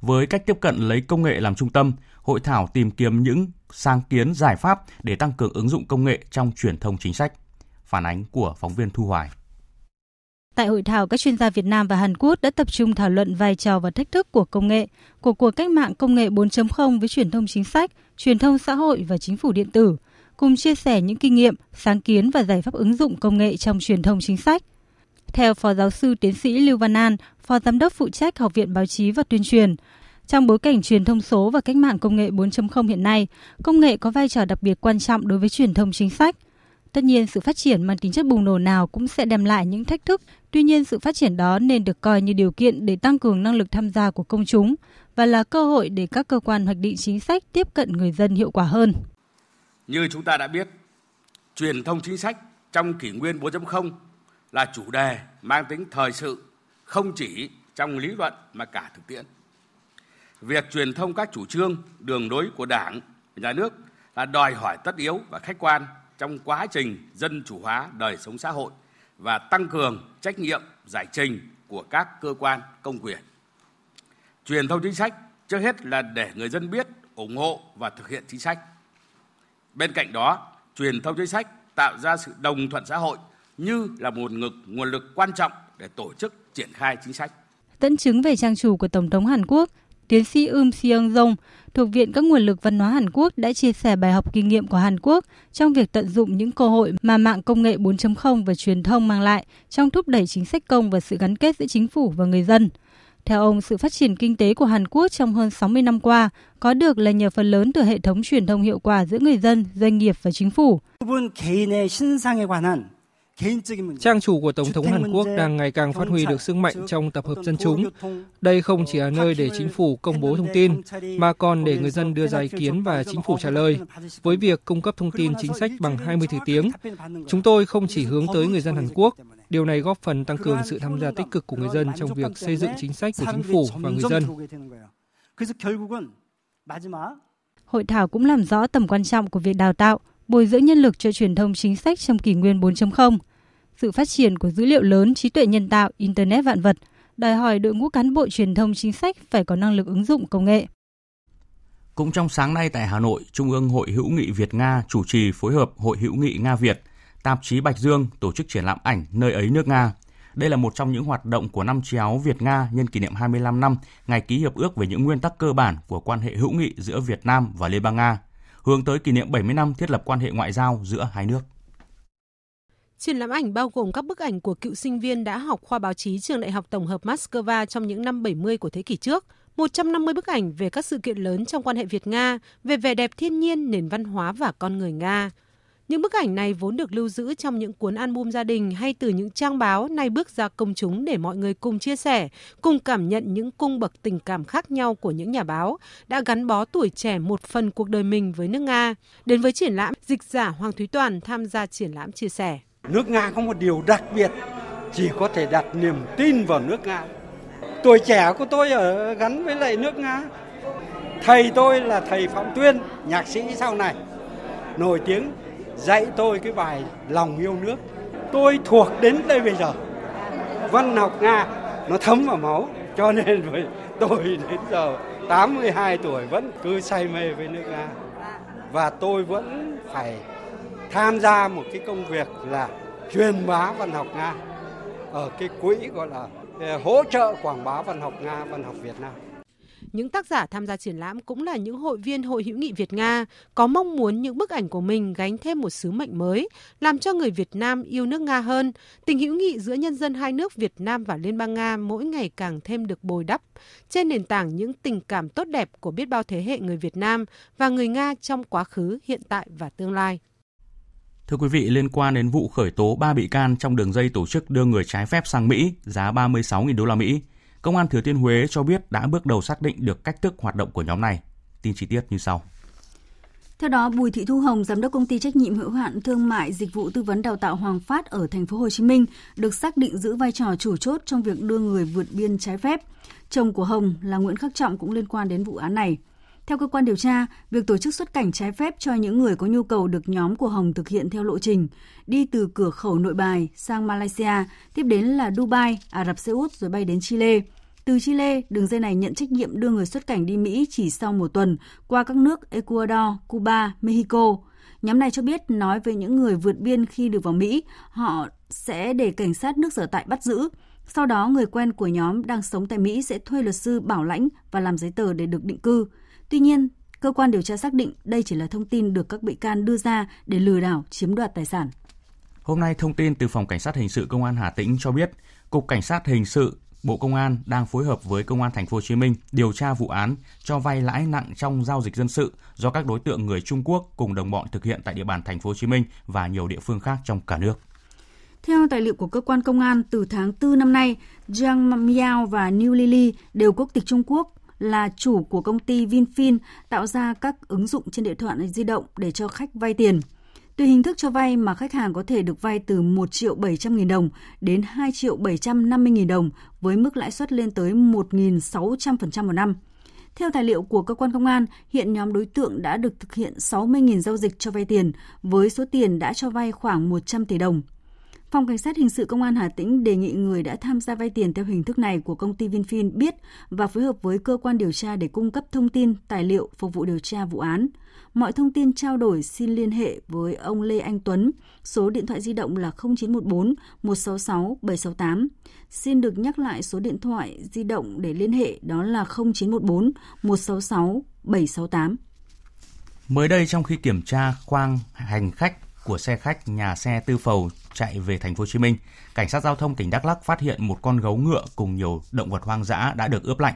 Với cách tiếp cận lấy công nghệ làm trung tâm, hội thảo tìm kiếm những sáng kiến giải pháp để tăng cường ứng dụng công nghệ trong truyền thông chính sách. Phản ánh của phóng viên Thu Hoài. Tại hội thảo, các chuyên gia Việt Nam và Hàn Quốc đã tập trung thảo luận vai trò và thách thức của công nghệ, của cuộc cách mạng công nghệ 4.0 với truyền thông chính sách, truyền thông xã hội và chính phủ điện tử – cùng chia sẻ những kinh nghiệm, sáng kiến và giải pháp ứng dụng công nghệ trong truyền thông chính sách. Theo Phó Giáo sư Tiến sĩ Lưu Văn An, Phó Giám đốc phụ trách Học viện Báo chí và Tuyên truyền, trong bối cảnh truyền thông số và cách mạng công nghệ 4.0 hiện nay, công nghệ có vai trò đặc biệt quan trọng đối với truyền thông chính sách. Tất nhiên, sự phát triển mang tính chất bùng nổ nào cũng sẽ đem lại những thách thức, tuy nhiên sự phát triển đó nên được coi như điều kiện để tăng cường năng lực tham gia của công chúng và là cơ hội để các cơ quan hoạch định chính sách tiếp cận người dân hiệu quả hơn. Như chúng ta đã biết, truyền thông chính sách trong kỷ nguyên 4.0 là chủ đề mang tính thời sự không chỉ trong lý luận mà cả thực tiễn. Việc truyền thông các chủ trương, đường lối của Đảng, nhà nước là đòi hỏi tất yếu và khách quan trong quá trình dân chủ hóa đời sống xã hội và tăng cường trách nhiệm giải trình của các cơ quan công quyền. Truyền thông chính sách trước hết là để người dân biết, ủng hộ và thực hiện chính sách Bên cạnh đó, truyền thông chính sách tạo ra sự đồng thuận xã hội như là một ngực nguồn lực quan trọng để tổ chức triển khai chính sách. Dẫn chứng về trang chủ của Tổng thống Hàn Quốc, tiến sĩ Um Seong Jong thuộc Viện các nguồn lực văn hóa Hàn Quốc đã chia sẻ bài học kinh nghiệm của Hàn Quốc trong việc tận dụng những cơ hội mà mạng công nghệ 4.0 và truyền thông mang lại trong thúc đẩy chính sách công và sự gắn kết giữa chính phủ và người dân. Theo ông, sự phát triển kinh tế của Hàn Quốc trong hơn 60 năm qua có được là nhờ phần lớn từ hệ thống truyền thông hiệu quả giữa người dân, doanh nghiệp và chính phủ. Trang chủ của Tổng thống Hàn Quốc đang ngày càng phát huy được sức mạnh trong tập hợp dân chúng. Đây không chỉ là nơi để chính phủ công bố thông tin, mà còn để người dân đưa ra ý kiến và chính phủ trả lời. Với việc cung cấp thông tin chính sách bằng 20 thứ tiếng, chúng tôi không chỉ hướng tới người dân Hàn Quốc, điều này góp phần tăng cường sự tham gia tích cực của người dân trong việc xây dựng chính sách của chính phủ và người dân. Hội thảo cũng làm rõ tầm quan trọng của việc đào tạo, bồi dưỡng nhân lực cho truyền thông chính sách trong kỷ nguyên 4.0. Sự phát triển của dữ liệu lớn, trí tuệ nhân tạo, Internet vạn vật đòi hỏi đội ngũ cán bộ truyền thông chính sách phải có năng lực ứng dụng công nghệ. Cũng trong sáng nay tại Hà Nội, Trung ương Hội hữu nghị Việt-Nga chủ trì phối hợp Hội hữu nghị Nga-Việt, tạp chí Bạch Dương tổ chức triển lãm ảnh Nơi ấy nước Nga. Đây là một trong những hoạt động của năm chéo Việt-Nga nhân kỷ niệm 25 năm ngày ký hiệp ước về những nguyên tắc cơ bản của quan hệ hữu nghị giữa Việt Nam và Liên bang Nga – hướng tới kỷ niệm 70 năm thiết lập quan hệ ngoại giao giữa hai nước. Triển lãm ảnh bao gồm các bức ảnh của cựu sinh viên đã học khoa báo chí trường Đại học Tổng hợp Moscow trong những năm 70 của thế kỷ trước, 150 bức ảnh về các sự kiện lớn trong quan hệ Việt-Nga, về vẻ đẹp thiên nhiên, nền văn hóa và con người Nga. Những bức ảnh này vốn được lưu giữ trong những cuốn album gia đình hay từ những trang báo nay bước ra công chúng để mọi người cùng chia sẻ, cùng cảm nhận những cung bậc tình cảm khác nhau của những nhà báo đã gắn bó tuổi trẻ một phần cuộc đời mình với nước Nga. Đến với triển lãm, dịch giả Hoàng Thúy Toàn tham gia triển lãm chia sẻ. Nước Nga có một điều đặc biệt, chỉ có thể đặt niềm tin vào nước Nga. Tuổi trẻ của tôi ở gắn với lại nước Nga. Thầy tôi là thầy Phạm Tuyên, nhạc sĩ sau này, nổi tiếng dạy tôi cái bài lòng yêu nước. Tôi thuộc đến đây bây giờ. Văn học Nga nó thấm vào máu cho nên (laughs) với tôi đến giờ 82 tuổi vẫn cứ say mê với nước Nga. Và tôi vẫn phải tham gia một cái công việc là truyền bá văn học Nga ở cái quỹ gọi là ờ, hỗ trợ quảng bá văn học Nga, văn học Việt Nam. Những tác giả tham gia triển lãm cũng là những hội viên Hội hữu nghị Việt Nga có mong muốn những bức ảnh của mình gánh thêm một sứ mệnh mới, làm cho người Việt Nam yêu nước Nga hơn. Tình hữu nghị giữa nhân dân hai nước Việt Nam và Liên bang Nga mỗi ngày càng thêm được bồi đắp trên nền tảng những tình cảm tốt đẹp của biết bao thế hệ người Việt Nam và người Nga trong quá khứ, hiện tại và tương lai. Thưa quý vị, liên quan đến vụ khởi tố 3 bị can trong đường dây tổ chức đưa người trái phép sang Mỹ giá 36.000 đô la Mỹ, Công an Thừa Thiên Huế cho biết đã bước đầu xác định được cách thức hoạt động của nhóm này. Tin chi tiết như sau. Theo đó, Bùi Thị Thu Hồng, giám đốc công ty trách nhiệm hữu hạn thương mại dịch vụ tư vấn đào tạo Hoàng Phát ở thành phố Hồ Chí Minh được xác định giữ vai trò chủ chốt trong việc đưa người vượt biên trái phép. Chồng của Hồng là Nguyễn Khắc Trọng cũng liên quan đến vụ án này. Theo cơ quan điều tra, việc tổ chức xuất cảnh trái phép cho những người có nhu cầu được nhóm của Hồng thực hiện theo lộ trình, đi từ cửa khẩu nội bài sang Malaysia, tiếp đến là Dubai, Ả Rập Xê Út rồi bay đến Chile. Từ Chile, đường dây này nhận trách nhiệm đưa người xuất cảnh đi Mỹ chỉ sau một tuần qua các nước Ecuador, Cuba, Mexico. Nhóm này cho biết nói với những người vượt biên khi được vào Mỹ, họ sẽ để cảnh sát nước sở tại bắt giữ. Sau đó, người quen của nhóm đang sống tại Mỹ sẽ thuê luật sư bảo lãnh và làm giấy tờ để được định cư. Tuy nhiên, cơ quan điều tra xác định đây chỉ là thông tin được các bị can đưa ra để lừa đảo chiếm đoạt tài sản. Hôm nay, thông tin từ Phòng Cảnh sát Hình sự Công an Hà Tĩnh cho biết, Cục Cảnh sát Hình sự Bộ Công an đang phối hợp với Công an Thành phố Hồ Chí Minh điều tra vụ án cho vay lãi nặng trong giao dịch dân sự do các đối tượng người Trung Quốc cùng đồng bọn thực hiện tại địa bàn Thành phố Hồ Chí Minh và nhiều địa phương khác trong cả nước. Theo tài liệu của cơ quan công an, từ tháng 4 năm nay, Jiang Miao và New Lily đều quốc tịch Trung Quốc là chủ của công ty Vinfin tạo ra các ứng dụng trên điện thoại di động để cho khách vay tiền. Tùy hình thức cho vay mà khách hàng có thể được vay từ 1 triệu 700 nghìn đồng đến 2 triệu 750 nghìn đồng với mức lãi suất lên tới 1.600% một năm. Theo tài liệu của cơ quan công an, hiện nhóm đối tượng đã được thực hiện 60.000 giao dịch cho vay tiền với số tiền đã cho vay khoảng 100 tỷ đồng. Phòng Cảnh sát Hình sự Công an Hà Tĩnh đề nghị người đã tham gia vay tiền theo hình thức này của công ty Vinfin biết và phối hợp với cơ quan điều tra để cung cấp thông tin, tài liệu phục vụ điều tra vụ án. Mọi thông tin trao đổi xin liên hệ với ông Lê Anh Tuấn, số điện thoại di động là 0914 166 768. Xin được nhắc lại số điện thoại di động để liên hệ đó là 0914 166 768. Mới đây trong khi kiểm tra khoang hành khách của xe khách nhà xe Tư Phầu chạy về thành phố Hồ Chí Minh, cảnh sát giao thông tỉnh Đắk Lắk phát hiện một con gấu ngựa cùng nhiều động vật hoang dã đã được ướp lạnh.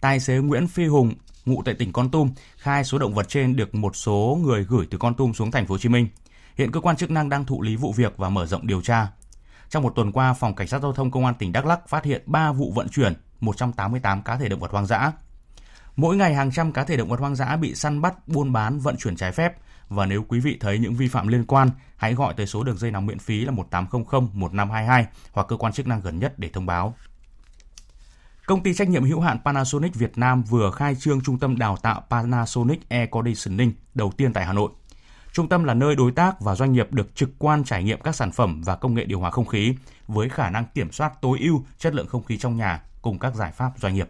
Tài xế Nguyễn Phi Hùng, ngụ tại tỉnh Con Tum, khai số động vật trên được một số người gửi từ Con Tum xuống thành phố Hồ Chí Minh. Hiện cơ quan chức năng đang thụ lý vụ việc và mở rộng điều tra. Trong một tuần qua, phòng cảnh sát giao thông công an tỉnh Đắk Lắk phát hiện 3 vụ vận chuyển 188 cá thể động vật hoang dã. Mỗi ngày hàng trăm cá thể động vật hoang dã bị săn bắt, buôn bán, vận chuyển trái phép và nếu quý vị thấy những vi phạm liên quan, hãy gọi tới số đường dây nóng miễn phí là 1800 1522 hoặc cơ quan chức năng gần nhất để thông báo. Công ty trách nhiệm hữu hạn Panasonic Việt Nam vừa khai trương trung tâm đào tạo Panasonic Air Conditioning đầu tiên tại Hà Nội. Trung tâm là nơi đối tác và doanh nghiệp được trực quan trải nghiệm các sản phẩm và công nghệ điều hòa không khí với khả năng kiểm soát tối ưu chất lượng không khí trong nhà cùng các giải pháp doanh nghiệp.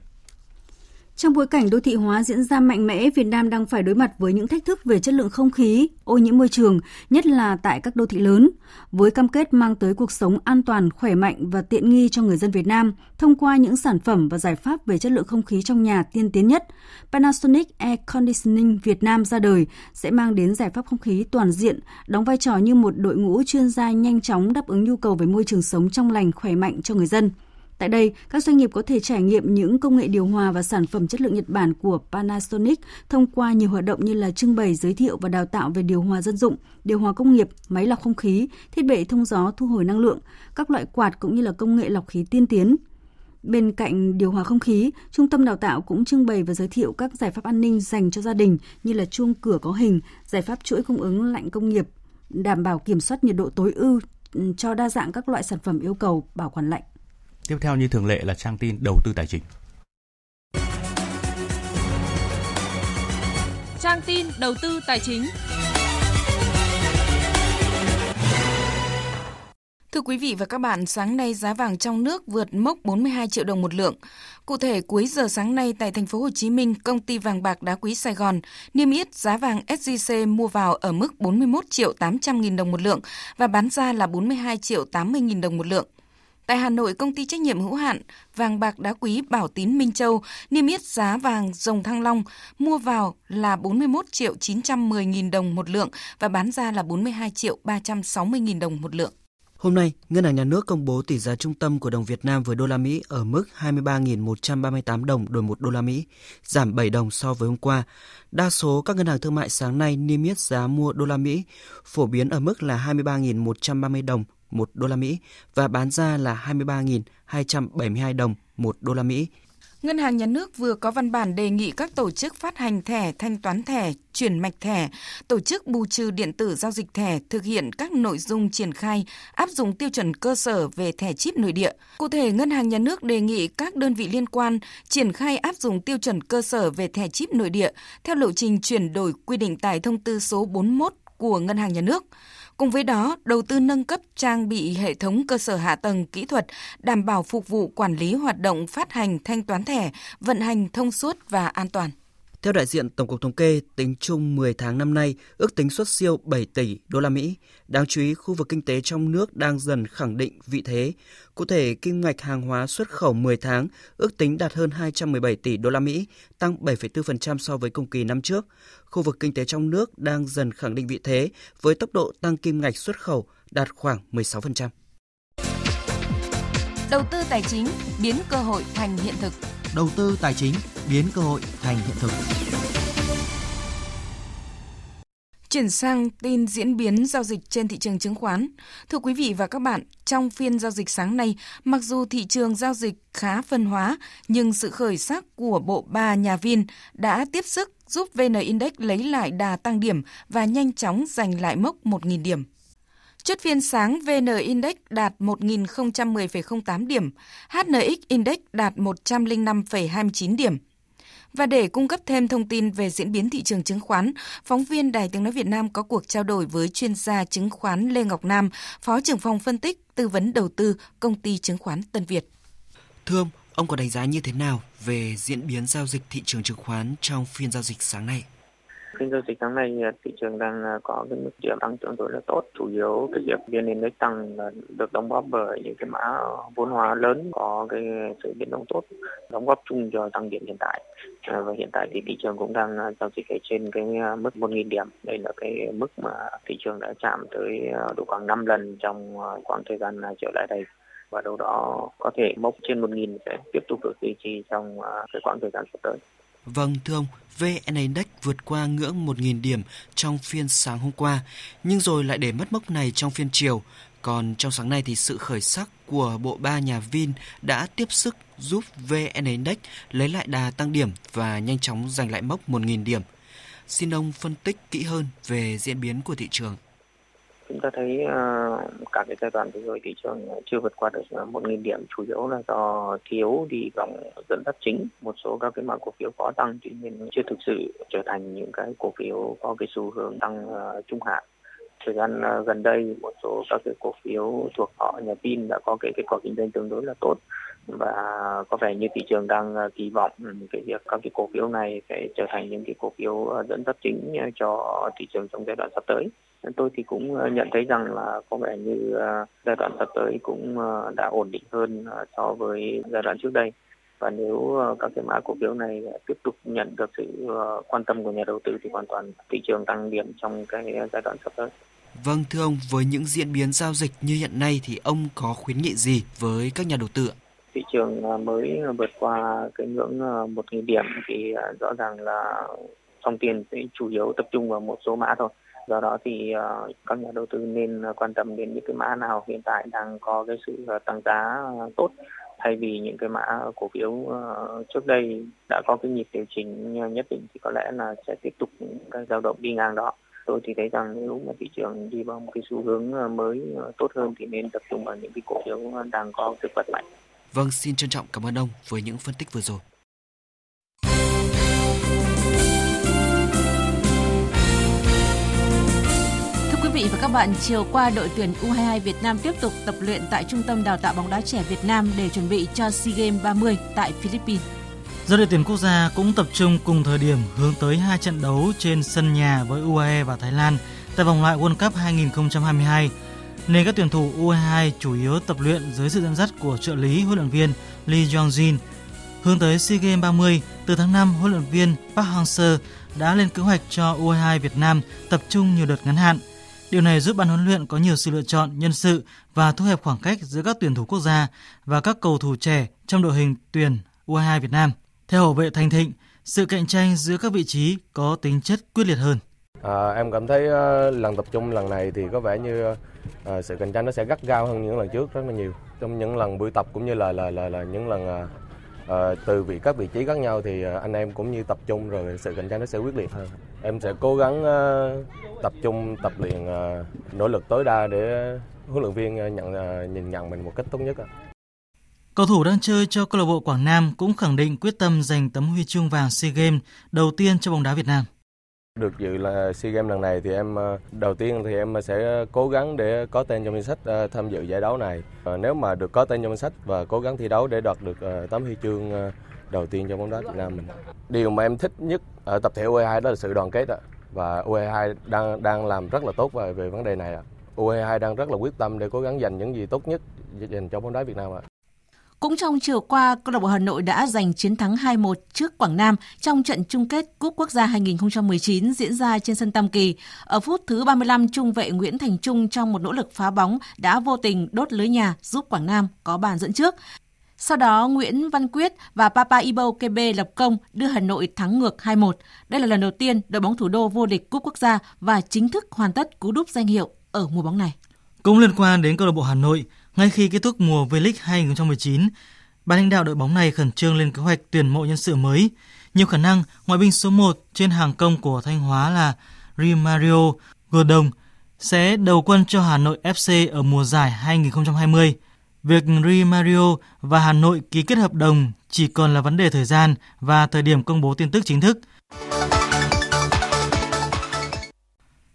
Trong bối cảnh đô thị hóa diễn ra mạnh mẽ, Việt Nam đang phải đối mặt với những thách thức về chất lượng không khí, ô nhiễm môi trường, nhất là tại các đô thị lớn. Với cam kết mang tới cuộc sống an toàn, khỏe mạnh và tiện nghi cho người dân Việt Nam thông qua những sản phẩm và giải pháp về chất lượng không khí trong nhà tiên tiến nhất, Panasonic Air Conditioning Việt Nam ra đời sẽ mang đến giải pháp không khí toàn diện, đóng vai trò như một đội ngũ chuyên gia nhanh chóng đáp ứng nhu cầu về môi trường sống trong lành khỏe mạnh cho người dân. Tại đây, các doanh nghiệp có thể trải nghiệm những công nghệ điều hòa và sản phẩm chất lượng Nhật Bản của Panasonic thông qua nhiều hoạt động như là trưng bày, giới thiệu và đào tạo về điều hòa dân dụng, điều hòa công nghiệp, máy lọc không khí, thiết bị thông gió thu hồi năng lượng, các loại quạt cũng như là công nghệ lọc khí tiên tiến. Bên cạnh điều hòa không khí, trung tâm đào tạo cũng trưng bày và giới thiệu các giải pháp an ninh dành cho gia đình như là chuông cửa có hình, giải pháp chuỗi cung ứng lạnh công nghiệp, đảm bảo kiểm soát nhiệt độ tối ưu ừ, cho đa dạng các loại sản phẩm yêu cầu bảo quản lạnh. Tiếp theo như thường lệ là trang tin đầu tư tài chính. Trang tin đầu tư tài chính. Thưa quý vị và các bạn, sáng nay giá vàng trong nước vượt mốc 42 triệu đồng một lượng. Cụ thể, cuối giờ sáng nay tại thành phố Hồ Chí Minh, công ty vàng bạc đá quý Sài Gòn niêm yết giá vàng SJC mua vào ở mức 41 triệu 800 nghìn đồng một lượng và bán ra là 42 triệu 80 nghìn đồng một lượng. Tại Hà Nội, công ty trách nhiệm hữu hạn vàng bạc đá quý Bảo Tín Minh Châu niêm yết giá vàng dòng thăng long mua vào là 41 triệu 910 nghìn đồng một lượng và bán ra là 42 triệu 360 nghìn đồng một lượng. Hôm nay, Ngân hàng Nhà nước công bố tỷ giá trung tâm của đồng Việt Nam với đô la Mỹ ở mức 23.138 đồng đổi 1 đô la Mỹ, giảm 7 đồng so với hôm qua. Đa số các ngân hàng thương mại sáng nay niêm yết giá mua đô la Mỹ phổ biến ở mức là 23.130 đồng 1 đô la Mỹ và bán ra là 23.272 đồng 1 đô la Mỹ. Ngân hàng Nhà nước vừa có văn bản đề nghị các tổ chức phát hành thẻ, thanh toán thẻ, chuyển mạch thẻ, tổ chức bù trừ điện tử giao dịch thẻ thực hiện các nội dung triển khai áp dụng tiêu chuẩn cơ sở về thẻ chip nội địa. Cụ thể, Ngân hàng Nhà nước đề nghị các đơn vị liên quan triển khai áp dụng tiêu chuẩn cơ sở về thẻ chip nội địa theo lộ trình chuyển đổi quy định tại thông tư số 41 của Ngân hàng Nhà nước. Cùng với đó, đầu tư nâng cấp trang bị hệ thống cơ sở hạ tầng kỹ thuật đảm bảo phục vụ quản lý hoạt động phát hành thanh toán thẻ, vận hành thông suốt và an toàn. Theo đại diện Tổng cục Thống kê, tính chung 10 tháng năm nay, ước tính xuất siêu 7 tỷ đô la Mỹ. Đáng chú ý, khu vực kinh tế trong nước đang dần khẳng định vị thế. Cụ thể, kim ngạch hàng hóa xuất khẩu 10 tháng ước tính đạt hơn 217 tỷ đô la Mỹ, tăng 7,4% so với cùng kỳ năm trước. Khu vực kinh tế trong nước đang dần khẳng định vị thế với tốc độ tăng kim ngạch xuất khẩu đạt khoảng 16%. Đầu tư tài chính biến cơ hội thành hiện thực đầu tư tài chính biến cơ hội thành hiện thực. Chuyển sang tin diễn biến giao dịch trên thị trường chứng khoán. Thưa quý vị và các bạn, trong phiên giao dịch sáng nay, mặc dù thị trường giao dịch khá phân hóa, nhưng sự khởi sắc của bộ ba nhà viên đã tiếp sức giúp VN Index lấy lại đà tăng điểm và nhanh chóng giành lại mốc 1.000 điểm. Chốt phiên sáng VN Index đạt 1.010,08 điểm, HNX Index đạt 105,29 điểm. Và để cung cấp thêm thông tin về diễn biến thị trường chứng khoán, phóng viên Đài Tiếng Nói Việt Nam có cuộc trao đổi với chuyên gia chứng khoán Lê Ngọc Nam, Phó trưởng phòng phân tích, tư vấn đầu tư, công ty chứng khoán Tân Việt. Thưa ông, ông có đánh giá như thế nào về diễn biến giao dịch thị trường chứng khoán trong phiên giao dịch sáng nay? Phiên giao dịch tháng này à, thị trường đang à, có cái mức điểm tăng trưởng rất là tốt. Chủ yếu cái việc vn index tăng là được đóng góp bởi những cái mã vốn hóa lớn có cái sự biến động tốt, đóng góp chung cho tăng điểm hiện tại. À, và hiện tại thì thị trường cũng đang giao dịch ở trên cái mức 1.000 điểm. Đây là cái mức mà thị trường đã chạm tới độ khoảng 5 lần trong khoảng thời gian trở lại đây và đâu đó có thể mốc trên 1.000 sẽ tiếp tục được duy trì trong cái quãng thời gian sắp tới. Vâng, thưa ông, VN Index vượt qua ngưỡng 1.000 điểm trong phiên sáng hôm qua, nhưng rồi lại để mất mốc này trong phiên chiều. Còn trong sáng nay thì sự khởi sắc của bộ ba nhà Vin đã tiếp sức giúp VN Index lấy lại đà tăng điểm và nhanh chóng giành lại mốc 1.000 điểm. Xin ông phân tích kỹ hơn về diễn biến của thị trường chúng ta thấy uh, cả cái giai đoạn vừa rồi thị trường chưa vượt qua được ờ, 1.000 điểm chủ yếu là do thiếu đi dòng dẫn dắt chính. Một số các cái mã cổ phiếu có tăng tuy nhiên chưa thực sự trở thành những cái cổ phiếu có cái xu hướng tăng uh, trung hạn. Thời gian uh, gần đây một số các cái cổ phiếu thuộc họ nhà pin đã có cái kết quả kinh doanh tương đối là tốt. Và có vẻ như thị trường đang kỳ vọng cái việc các cái cổ phiếu này sẽ trở thành những cái cổ phiếu dẫn dắt chính cho thị trường trong giai đoạn sắp tới tôi thì cũng ờ, nhận thấy rằng là có vẻ như ờ, giai đoạn sắp tới cũng ờ, đã ổn định hơn so với giai đoạn trước đây và nếu các cái mã cổ phiếu này tiếp tục nhận được sự quan tâm của nhà đầu tư thì hoàn toàn thị trường tăng điểm trong cái giai đoạn sắp tới. Vâng thưa ông, với những diễn biến giao dịch như hiện nay thì ông có khuyến nghị gì với các nhà đầu tư ạ? Thị trường mới vượt qua cái ngưỡng 1.000 điểm thì rõ ràng là dòng tiền sẽ chủ yếu tập trung vào một số mã thôi do đó thì uh, các nhà đầu tư nên ờ, quan tâm đến những cái mã nào hiện tại đang có cái sự ờ, tăng giá tốt thay vì những cái mã cổ phiếu uh, trước đây đã có cái nhịp điều chỉnh nhất định thì có lẽ là sẽ tiếp tục cái dao động đi ngang đó tôi thì thấy rằng nếu mà thị trường đi vào một cái xu hướng mới tốt hơn thì nên tập trung vào những cái cổ phiếu đang có sức bật mạnh. Vâng, xin trân trọng cảm ơn ông với những phân tích vừa rồi. Vị và các bạn, chiều qua đội tuyển U22 Việt Nam tiếp tục tập luyện tại Trung tâm Đào tạo bóng đá trẻ Việt Nam để chuẩn bị cho SEA Games 30 tại Philippines. Do đội tuyển quốc gia cũng tập trung cùng thời điểm hướng tới hai trận đấu trên sân nhà với UAE và Thái Lan tại vòng loại World Cup 2022, nên các tuyển thủ U22 chủ yếu tập luyện dưới sự dẫn dắt của trợ lý huấn luyện viên Lee Jong-jin. Hướng tới SEA Games 30, từ tháng 5, huấn luyện viên Park Hang-seo đã lên kế hoạch cho U22 Việt Nam tập trung nhiều đợt ngắn hạn – Điều này giúp ban huấn luyện có nhiều sự lựa chọn nhân sự và thu hẹp khoảng cách giữa các tuyển thủ quốc gia và các cầu thủ trẻ trong đội hình tuyển U22 Việt Nam. Theo hậu vệ Thành Thịnh, sự cạnh tranh giữa các vị trí có tính chất quyết liệt hơn. À, em cảm thấy uh, lần tập trung lần này thì có vẻ như uh, sự cạnh tranh nó sẽ gắt gao hơn những lần trước rất là nhiều. Trong những lần buổi tập cũng như là là là, là những lần uh, uh, từ vị các vị trí khác nhau thì uh, anh em cũng như tập trung rồi sự cạnh tranh nó sẽ quyết liệt hơn. Em sẽ cố gắng uh, tập trung tập luyện uh, nỗ lực tối đa để huấn luyện viên nhận uh, nhìn nhận mình một cách tốt nhất. Cầu thủ đang chơi cho câu lạc bộ Quảng Nam cũng khẳng định quyết tâm giành tấm huy chương vàng SEA Games đầu tiên cho bóng đá Việt Nam. Được dự là SEA Games lần này thì em đầu tiên thì em sẽ cố gắng để có tên trong danh sách tham dự giải đấu này. Nếu mà được có tên trong danh sách và cố gắng thi đấu để đoạt được tấm huy chương đầu tiên cho bóng đá Việt Nam mình. Điều mà em thích nhất ở tập thể U22 đó là sự đoàn kết ạ. Và U22 đang đang làm rất là tốt về về vấn đề này ạ. U22 đang rất là quyết tâm để cố gắng giành những gì tốt nhất dành cho bóng đá Việt Nam ạ. Cũng trong chiều qua, câu lạc bộ Hà Nội đã giành chiến thắng 2-1 trước Quảng Nam trong trận chung kết Cúp Quốc gia 2019 diễn ra trên sân Tam Kỳ. Ở phút thứ 35, trung vệ Nguyễn Thành Trung trong một nỗ lực phá bóng đã vô tình đốt lưới nhà giúp Quảng Nam có bàn dẫn trước. Sau đó, Nguyễn Văn Quyết và Papa Ibo Kebe lập công đưa Hà Nội thắng ngược 2-1. Đây là lần đầu tiên đội bóng thủ đô vô địch Cúp Quốc gia và chính thức hoàn tất cú đúp danh hiệu ở mùa bóng này. Cũng liên quan đến câu lạc bộ Hà Nội, ngay khi kết thúc mùa V-League 2019, ban lãnh đạo đội bóng này khẩn trương lên kế hoạch tuyển mộ nhân sự mới. Nhiều khả năng ngoại binh số 1 trên hàng công của Thanh Hóa là Rimario Gordon sẽ đầu quân cho Hà Nội FC ở mùa giải 2020. Việc Real Mario và Hà Nội ký kết hợp đồng chỉ còn là vấn đề thời gian và thời điểm công bố tin tức chính thức.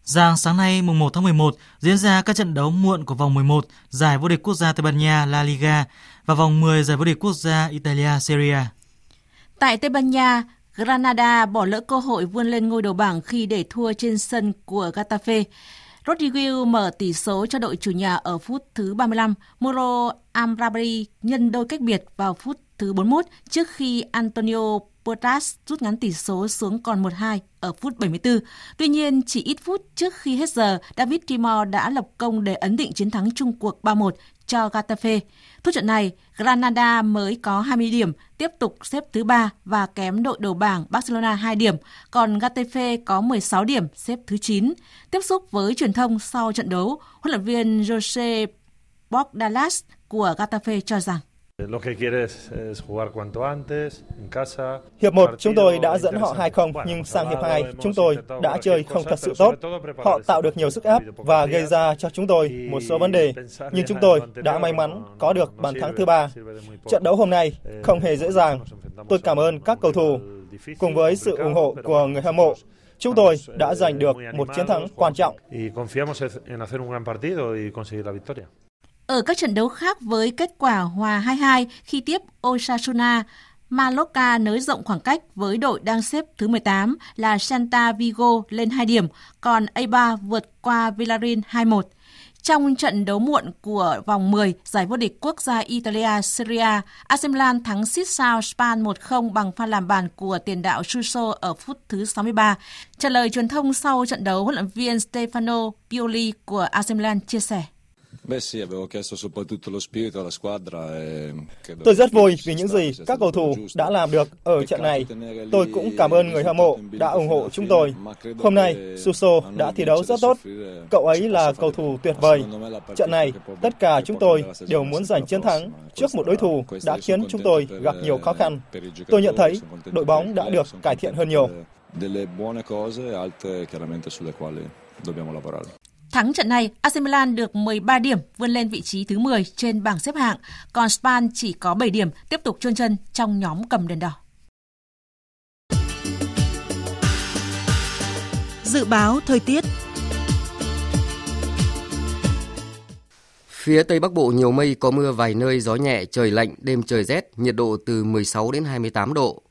Giang sáng nay mùng 1 tháng 11 diễn ra các trận đấu muộn của vòng 11 giải vô địch quốc gia Tây Ban Nha La Liga và vòng 10 giải vô địch quốc gia Italia Serie A. Tại Tây Ban Nha, Granada bỏ lỡ cơ hội vươn lên ngôi đầu bảng khi để thua trên sân của Getafe. Rodriguez mở tỷ số cho đội chủ nhà ở phút thứ 35. Muro Amrabri nhân đôi cách biệt vào phút thứ 41 trước khi Antonio Portas rút ngắn tỷ số xuống còn 1-2 ở phút 74. Tuy nhiên, chỉ ít phút trước khi hết giờ, David Timor đã lập công để ấn định chiến thắng chung cuộc 3-1 cho Getafe. Thu trận này, Granada mới có 20 điểm, tiếp tục xếp thứ 3 và kém đội đầu bảng Barcelona 2 điểm, còn Getafe có 16 điểm, xếp thứ 9. Tiếp xúc với truyền thông sau trận đấu, huấn luyện viên Jose Bordalas của Getafe cho rằng Hiệp 1 chúng tôi đã dẫn họ 2-0 nhưng sang hiệp 2 chúng tôi đã chơi không thật sự tốt. Họ tạo được nhiều sức ép và gây ra cho chúng tôi một số vấn đề, nhưng chúng tôi đã may mắn có được bàn thắng thứ ba. Trận đấu hôm nay không hề dễ dàng. Tôi cảm ơn các cầu thủ cùng với sự ủng hộ của người hâm mộ. Chúng tôi đã giành được một chiến thắng quan trọng. Ở các trận đấu khác với kết quả hòa 2-2 khi tiếp Osasuna, Mallorca nới rộng khoảng cách với đội đang xếp thứ 18 là Santa Vigo lên 2 điểm, còn A3 vượt qua Villarreal 2-1. Trong trận đấu muộn của vòng 10 giải vô địch quốc gia Italia Serie A, AC Milan thắng Sissao Span 1-0 bằng pha làm bàn của tiền đạo Suso ở phút thứ 63. Trả lời truyền thông sau trận đấu, huấn luyện viên Stefano Pioli của AC Milan chia sẻ. E Tôi rất vui vì những gì các cầu thủ đã làm được ở trận này. Tôi cũng cảm ơn người hâm mộ đã ủng hộ chúng tôi. Hôm nay, Suso đã thi đấu rất tốt. Cậu ấy là cầu thủ tuyệt vời. Trận này, tất cả chúng tôi đều muốn giành chiến thắng trước một đối thủ đã khiến chúng tôi gặp nhiều khó khăn. Tôi nhận thấy đội bóng đã được cải thiện hơn nhiều. Thắng trận này, AC Milan được 13 điểm vươn lên vị trí thứ 10 trên bảng xếp hạng, còn Span chỉ có 7 điểm tiếp tục chôn chân trong nhóm cầm đèn đỏ. Dự báo thời tiết Phía Tây Bắc Bộ nhiều mây có mưa vài nơi, gió nhẹ, trời lạnh, đêm trời rét, nhiệt độ từ 16 đến 28 độ.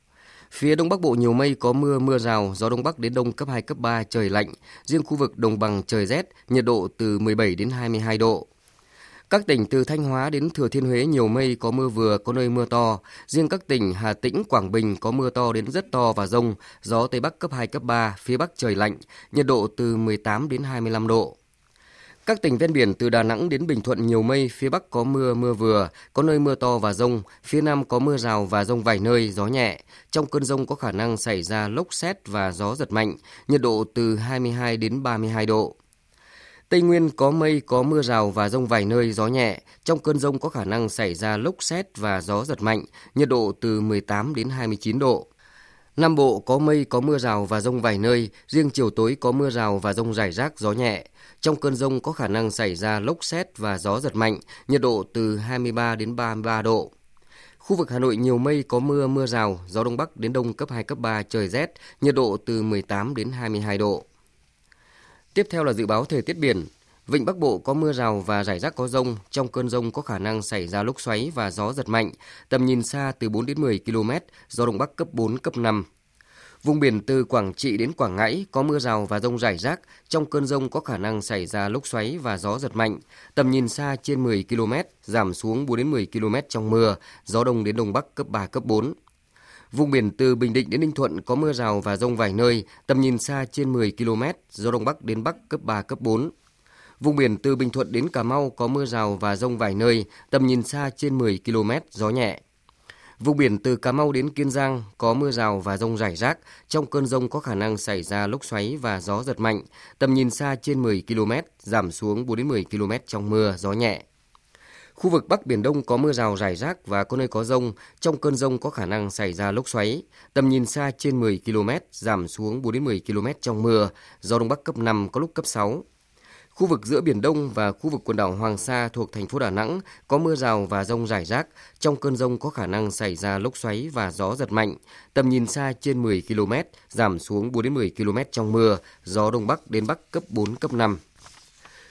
Phía Đông Bắc Bộ nhiều mây có mưa, mưa rào, gió Đông Bắc đến Đông cấp 2, cấp 3, trời lạnh. Riêng khu vực Đồng bằng trời rét, nhiệt độ từ 17 đến 22 độ. Các tỉnh từ Thanh Hóa đến Thừa Thiên Huế nhiều mây có mưa vừa, có nơi mưa to. Riêng các tỉnh Hà Tĩnh, Quảng Bình có mưa to đến rất to và rông, gió Tây Bắc cấp 2, cấp 3, phía Bắc trời lạnh, nhiệt độ từ 18 đến 25 độ. Các tỉnh ven biển từ Đà Nẵng đến Bình Thuận nhiều mây, phía Bắc có mưa, mưa vừa, có nơi mưa to và rông, phía Nam có mưa rào và rông vài nơi, gió nhẹ. Trong cơn rông có khả năng xảy ra lốc xét và gió giật mạnh, nhiệt độ từ 22 đến 32 độ. Tây Nguyên có mây, có mưa rào và rông vài nơi, gió nhẹ. Trong cơn rông có khả năng xảy ra lốc xét và gió giật mạnh, nhiệt độ từ 18 đến 29 độ. Nam Bộ có mây, có mưa rào và rông vài nơi, riêng chiều tối có mưa rào và rông rải rác, gió nhẹ. Trong cơn rông có khả năng xảy ra lốc xét và gió giật mạnh, nhiệt độ từ 23 đến 33 độ. Khu vực Hà Nội nhiều mây có mưa, mưa rào, gió đông bắc đến đông cấp 2, cấp 3, trời rét, nhiệt độ từ 18 đến 22 độ. Tiếp theo là dự báo thời tiết biển. Vịnh Bắc Bộ có mưa rào và rải rác có rông, trong cơn rông có khả năng xảy ra lốc xoáy và gió giật mạnh, tầm nhìn xa từ 4 đến 10 km, gió đông bắc cấp 4, cấp 5. Vùng biển từ Quảng Trị đến Quảng Ngãi có mưa rào và rông rải rác, trong cơn rông có khả năng xảy ra lốc xoáy và gió giật mạnh, tầm nhìn xa trên 10 km, giảm xuống 4 đến 10 km trong mưa, gió đông đến đông bắc cấp 3 cấp 4. Vùng biển từ Bình Định đến Ninh Thuận có mưa rào và rông vài nơi, tầm nhìn xa trên 10 km, gió đông bắc đến bắc cấp 3 cấp 4. Vùng biển từ Bình Thuận đến Cà Mau có mưa rào và rông vài nơi, tầm nhìn xa trên 10 km, gió nhẹ. Vùng biển từ Cà Mau đến Kiên Giang có mưa rào và rông rải rác. Trong cơn rông có khả năng xảy ra lốc xoáy và gió giật mạnh. Tầm nhìn xa trên 10 km, giảm xuống 4 đến 10 km trong mưa, gió nhẹ. Khu vực Bắc Biển Đông có mưa rào rải rác và có nơi có rông. Trong cơn rông có khả năng xảy ra lốc xoáy. Tầm nhìn xa trên 10 km, giảm xuống 4 đến 10 km trong mưa. Gió Đông Bắc cấp 5 có lúc cấp 6. Khu vực giữa Biển Đông và khu vực quần đảo Hoàng Sa thuộc thành phố Đà Nẵng có mưa rào và rông rải rác. Trong cơn rông có khả năng xảy ra lốc xoáy và gió giật mạnh. Tầm nhìn xa trên 10 km, giảm xuống 4 đến 10 km trong mưa, gió Đông Bắc đến Bắc cấp 4, cấp 5.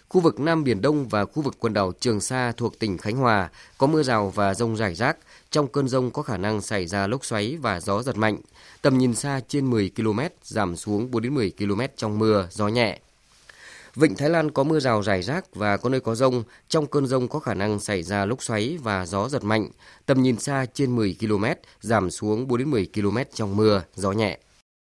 Khu vực Nam Biển Đông và khu vực quần đảo Trường Sa thuộc tỉnh Khánh Hòa có mưa rào và rông rải rác. Trong cơn rông có khả năng xảy ra lốc xoáy và gió giật mạnh. Tầm nhìn xa trên 10 km, giảm xuống 4 đến 10 km trong mưa, gió nhẹ. Vịnh Thái Lan có mưa rào rải rác và có nơi có rông. Trong cơn rông có khả năng xảy ra lốc xoáy và gió giật mạnh. Tầm nhìn xa trên 10 km, giảm xuống 4 đến 10 km trong mưa, gió nhẹ.